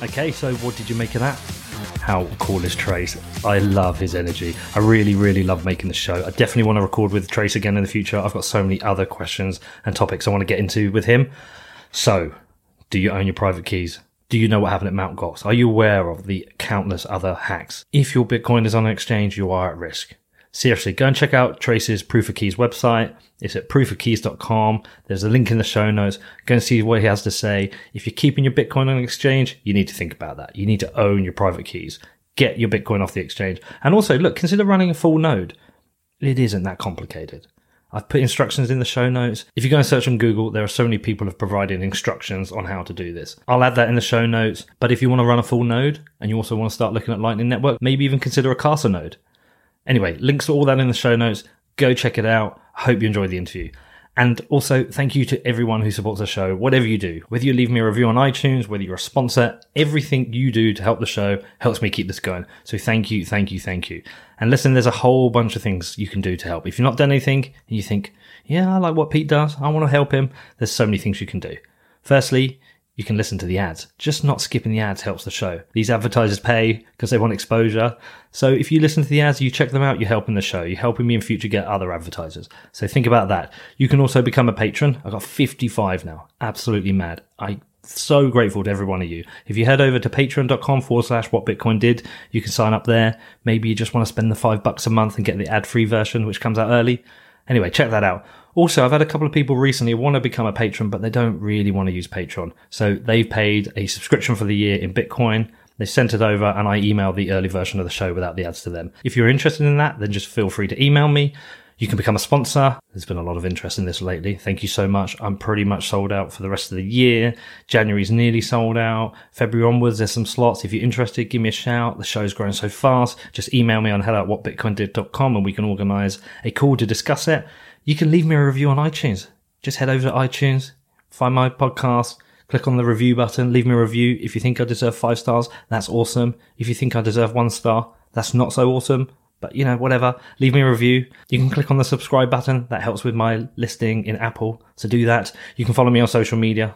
Okay, so what did you make of that? How cool is Trace? I love his energy. I really, really love making the show. I definitely want to record with Trace again in the future. I've got so many other questions and topics I want to get into with him. So, do you own your private keys? Do you know what happened at Mt. Gox? Are you aware of the countless other hacks? If your Bitcoin is on an exchange, you are at risk seriously, go and check out Trace's Proof of Keys website. It's at proofofkeys.com. There's a link in the show notes. Go and see what he has to say. If you're keeping your Bitcoin on an exchange, you need to think about that. You need to own your private keys. Get your Bitcoin off the exchange. And also, look, consider running a full node. It isn't that complicated. I've put instructions in the show notes. If you go and search on Google, there are so many people have provided instructions on how to do this. I'll add that in the show notes. But if you want to run a full node and you also want to start looking at Lightning Network, maybe even consider a Casa node. Anyway, links to all that in the show notes. Go check it out. Hope you enjoyed the interview. And also, thank you to everyone who supports the show, whatever you do. Whether you leave me a review on iTunes, whether you're a sponsor, everything you do to help the show helps me keep this going. So thank you, thank you, thank you. And listen, there's a whole bunch of things you can do to help. If you've not done anything and you think, yeah, I like what Pete does, I want to help him, there's so many things you can do. Firstly, you can listen to the ads. Just not skipping the ads helps the show. These advertisers pay because they want exposure. So if you listen to the ads, you check them out, you're helping the show. You're helping me in future get other advertisers. So think about that. You can also become a patron. I've got 55 now. Absolutely mad. I so grateful to every one of you. If you head over to patreon.com forward slash what Bitcoin did, you can sign up there. Maybe you just want to spend the five bucks a month and get the ad free version, which comes out early. Anyway, check that out. Also, I've had a couple of people recently want to become a patron, but they don't really want to use Patreon. So they've paid a subscription for the year in Bitcoin. They sent it over and I emailed the early version of the show without the ads to them. If you're interested in that, then just feel free to email me. You can become a sponsor. There's been a lot of interest in this lately. Thank you so much. I'm pretty much sold out for the rest of the year. January's nearly sold out. February onwards, there's some slots. If you're interested, give me a shout. The show's growing so fast. Just email me on hello at whatbitcoindid.com and we can organize a call to discuss it you can leave me a review on iTunes. Just head over to iTunes, find my podcast, click on the review button, leave me a review. If you think I deserve five stars, that's awesome. If you think I deserve one star, that's not so awesome. But you know, whatever. Leave me a review. You can click on the subscribe button. That helps with my listing in Apple. So do that. You can follow me on social media.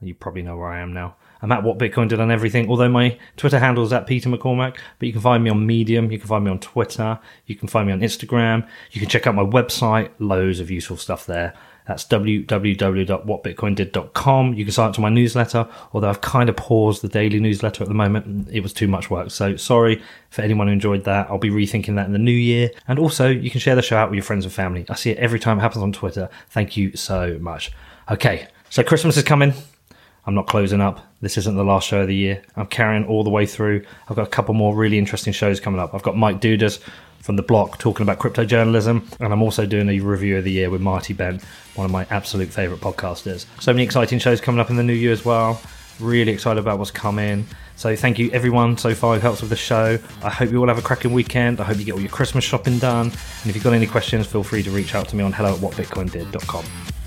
You probably know where I am now. I'm at what Bitcoin did on everything. Although my Twitter handle is at Peter McCormack, but you can find me on Medium, you can find me on Twitter, you can find me on Instagram, you can check out my website, loads of useful stuff there. That's www.whatbitcoindid.com. You can sign up to my newsletter, although I've kind of paused the daily newsletter at the moment. It was too much work. So sorry for anyone who enjoyed that. I'll be rethinking that in the new year. And also, you can share the show out with your friends and family. I see it every time it happens on Twitter. Thank you so much. Okay. So Christmas is coming. I'm not closing up. This isn't the last show of the year. I'm carrying all the way through. I've got a couple more really interesting shows coming up. I've got Mike Dudas from the block talking about crypto journalism, and I'm also doing a review of the year with Marty Bent, one of my absolute favorite podcasters. So many exciting shows coming up in the new year as well. Really excited about what's coming. So thank you everyone so far who helps with the show. I hope you all have a cracking weekend. I hope you get all your Christmas shopping done. And if you've got any questions, feel free to reach out to me on hello at whatbitcoindid.com.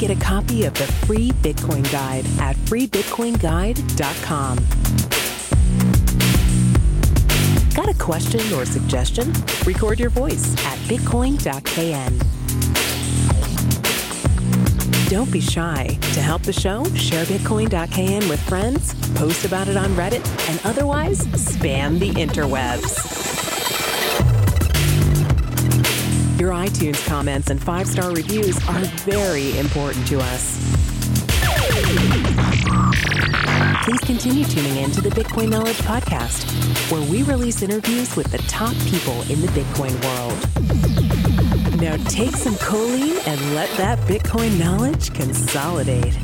get a copy of the free Bitcoin Guide at freebitcoinguide.com. Got a question or suggestion? Record your voice at bitcoin.kn. Don't be shy. To help the show, share bitcoin.kn with friends, post about it on Reddit, and otherwise spam the interwebs. Your iTunes comments and five star reviews are very important to us. Please continue tuning in to the Bitcoin Knowledge Podcast, where we release interviews with the top people in the Bitcoin world. Now take some choline and let that Bitcoin knowledge consolidate.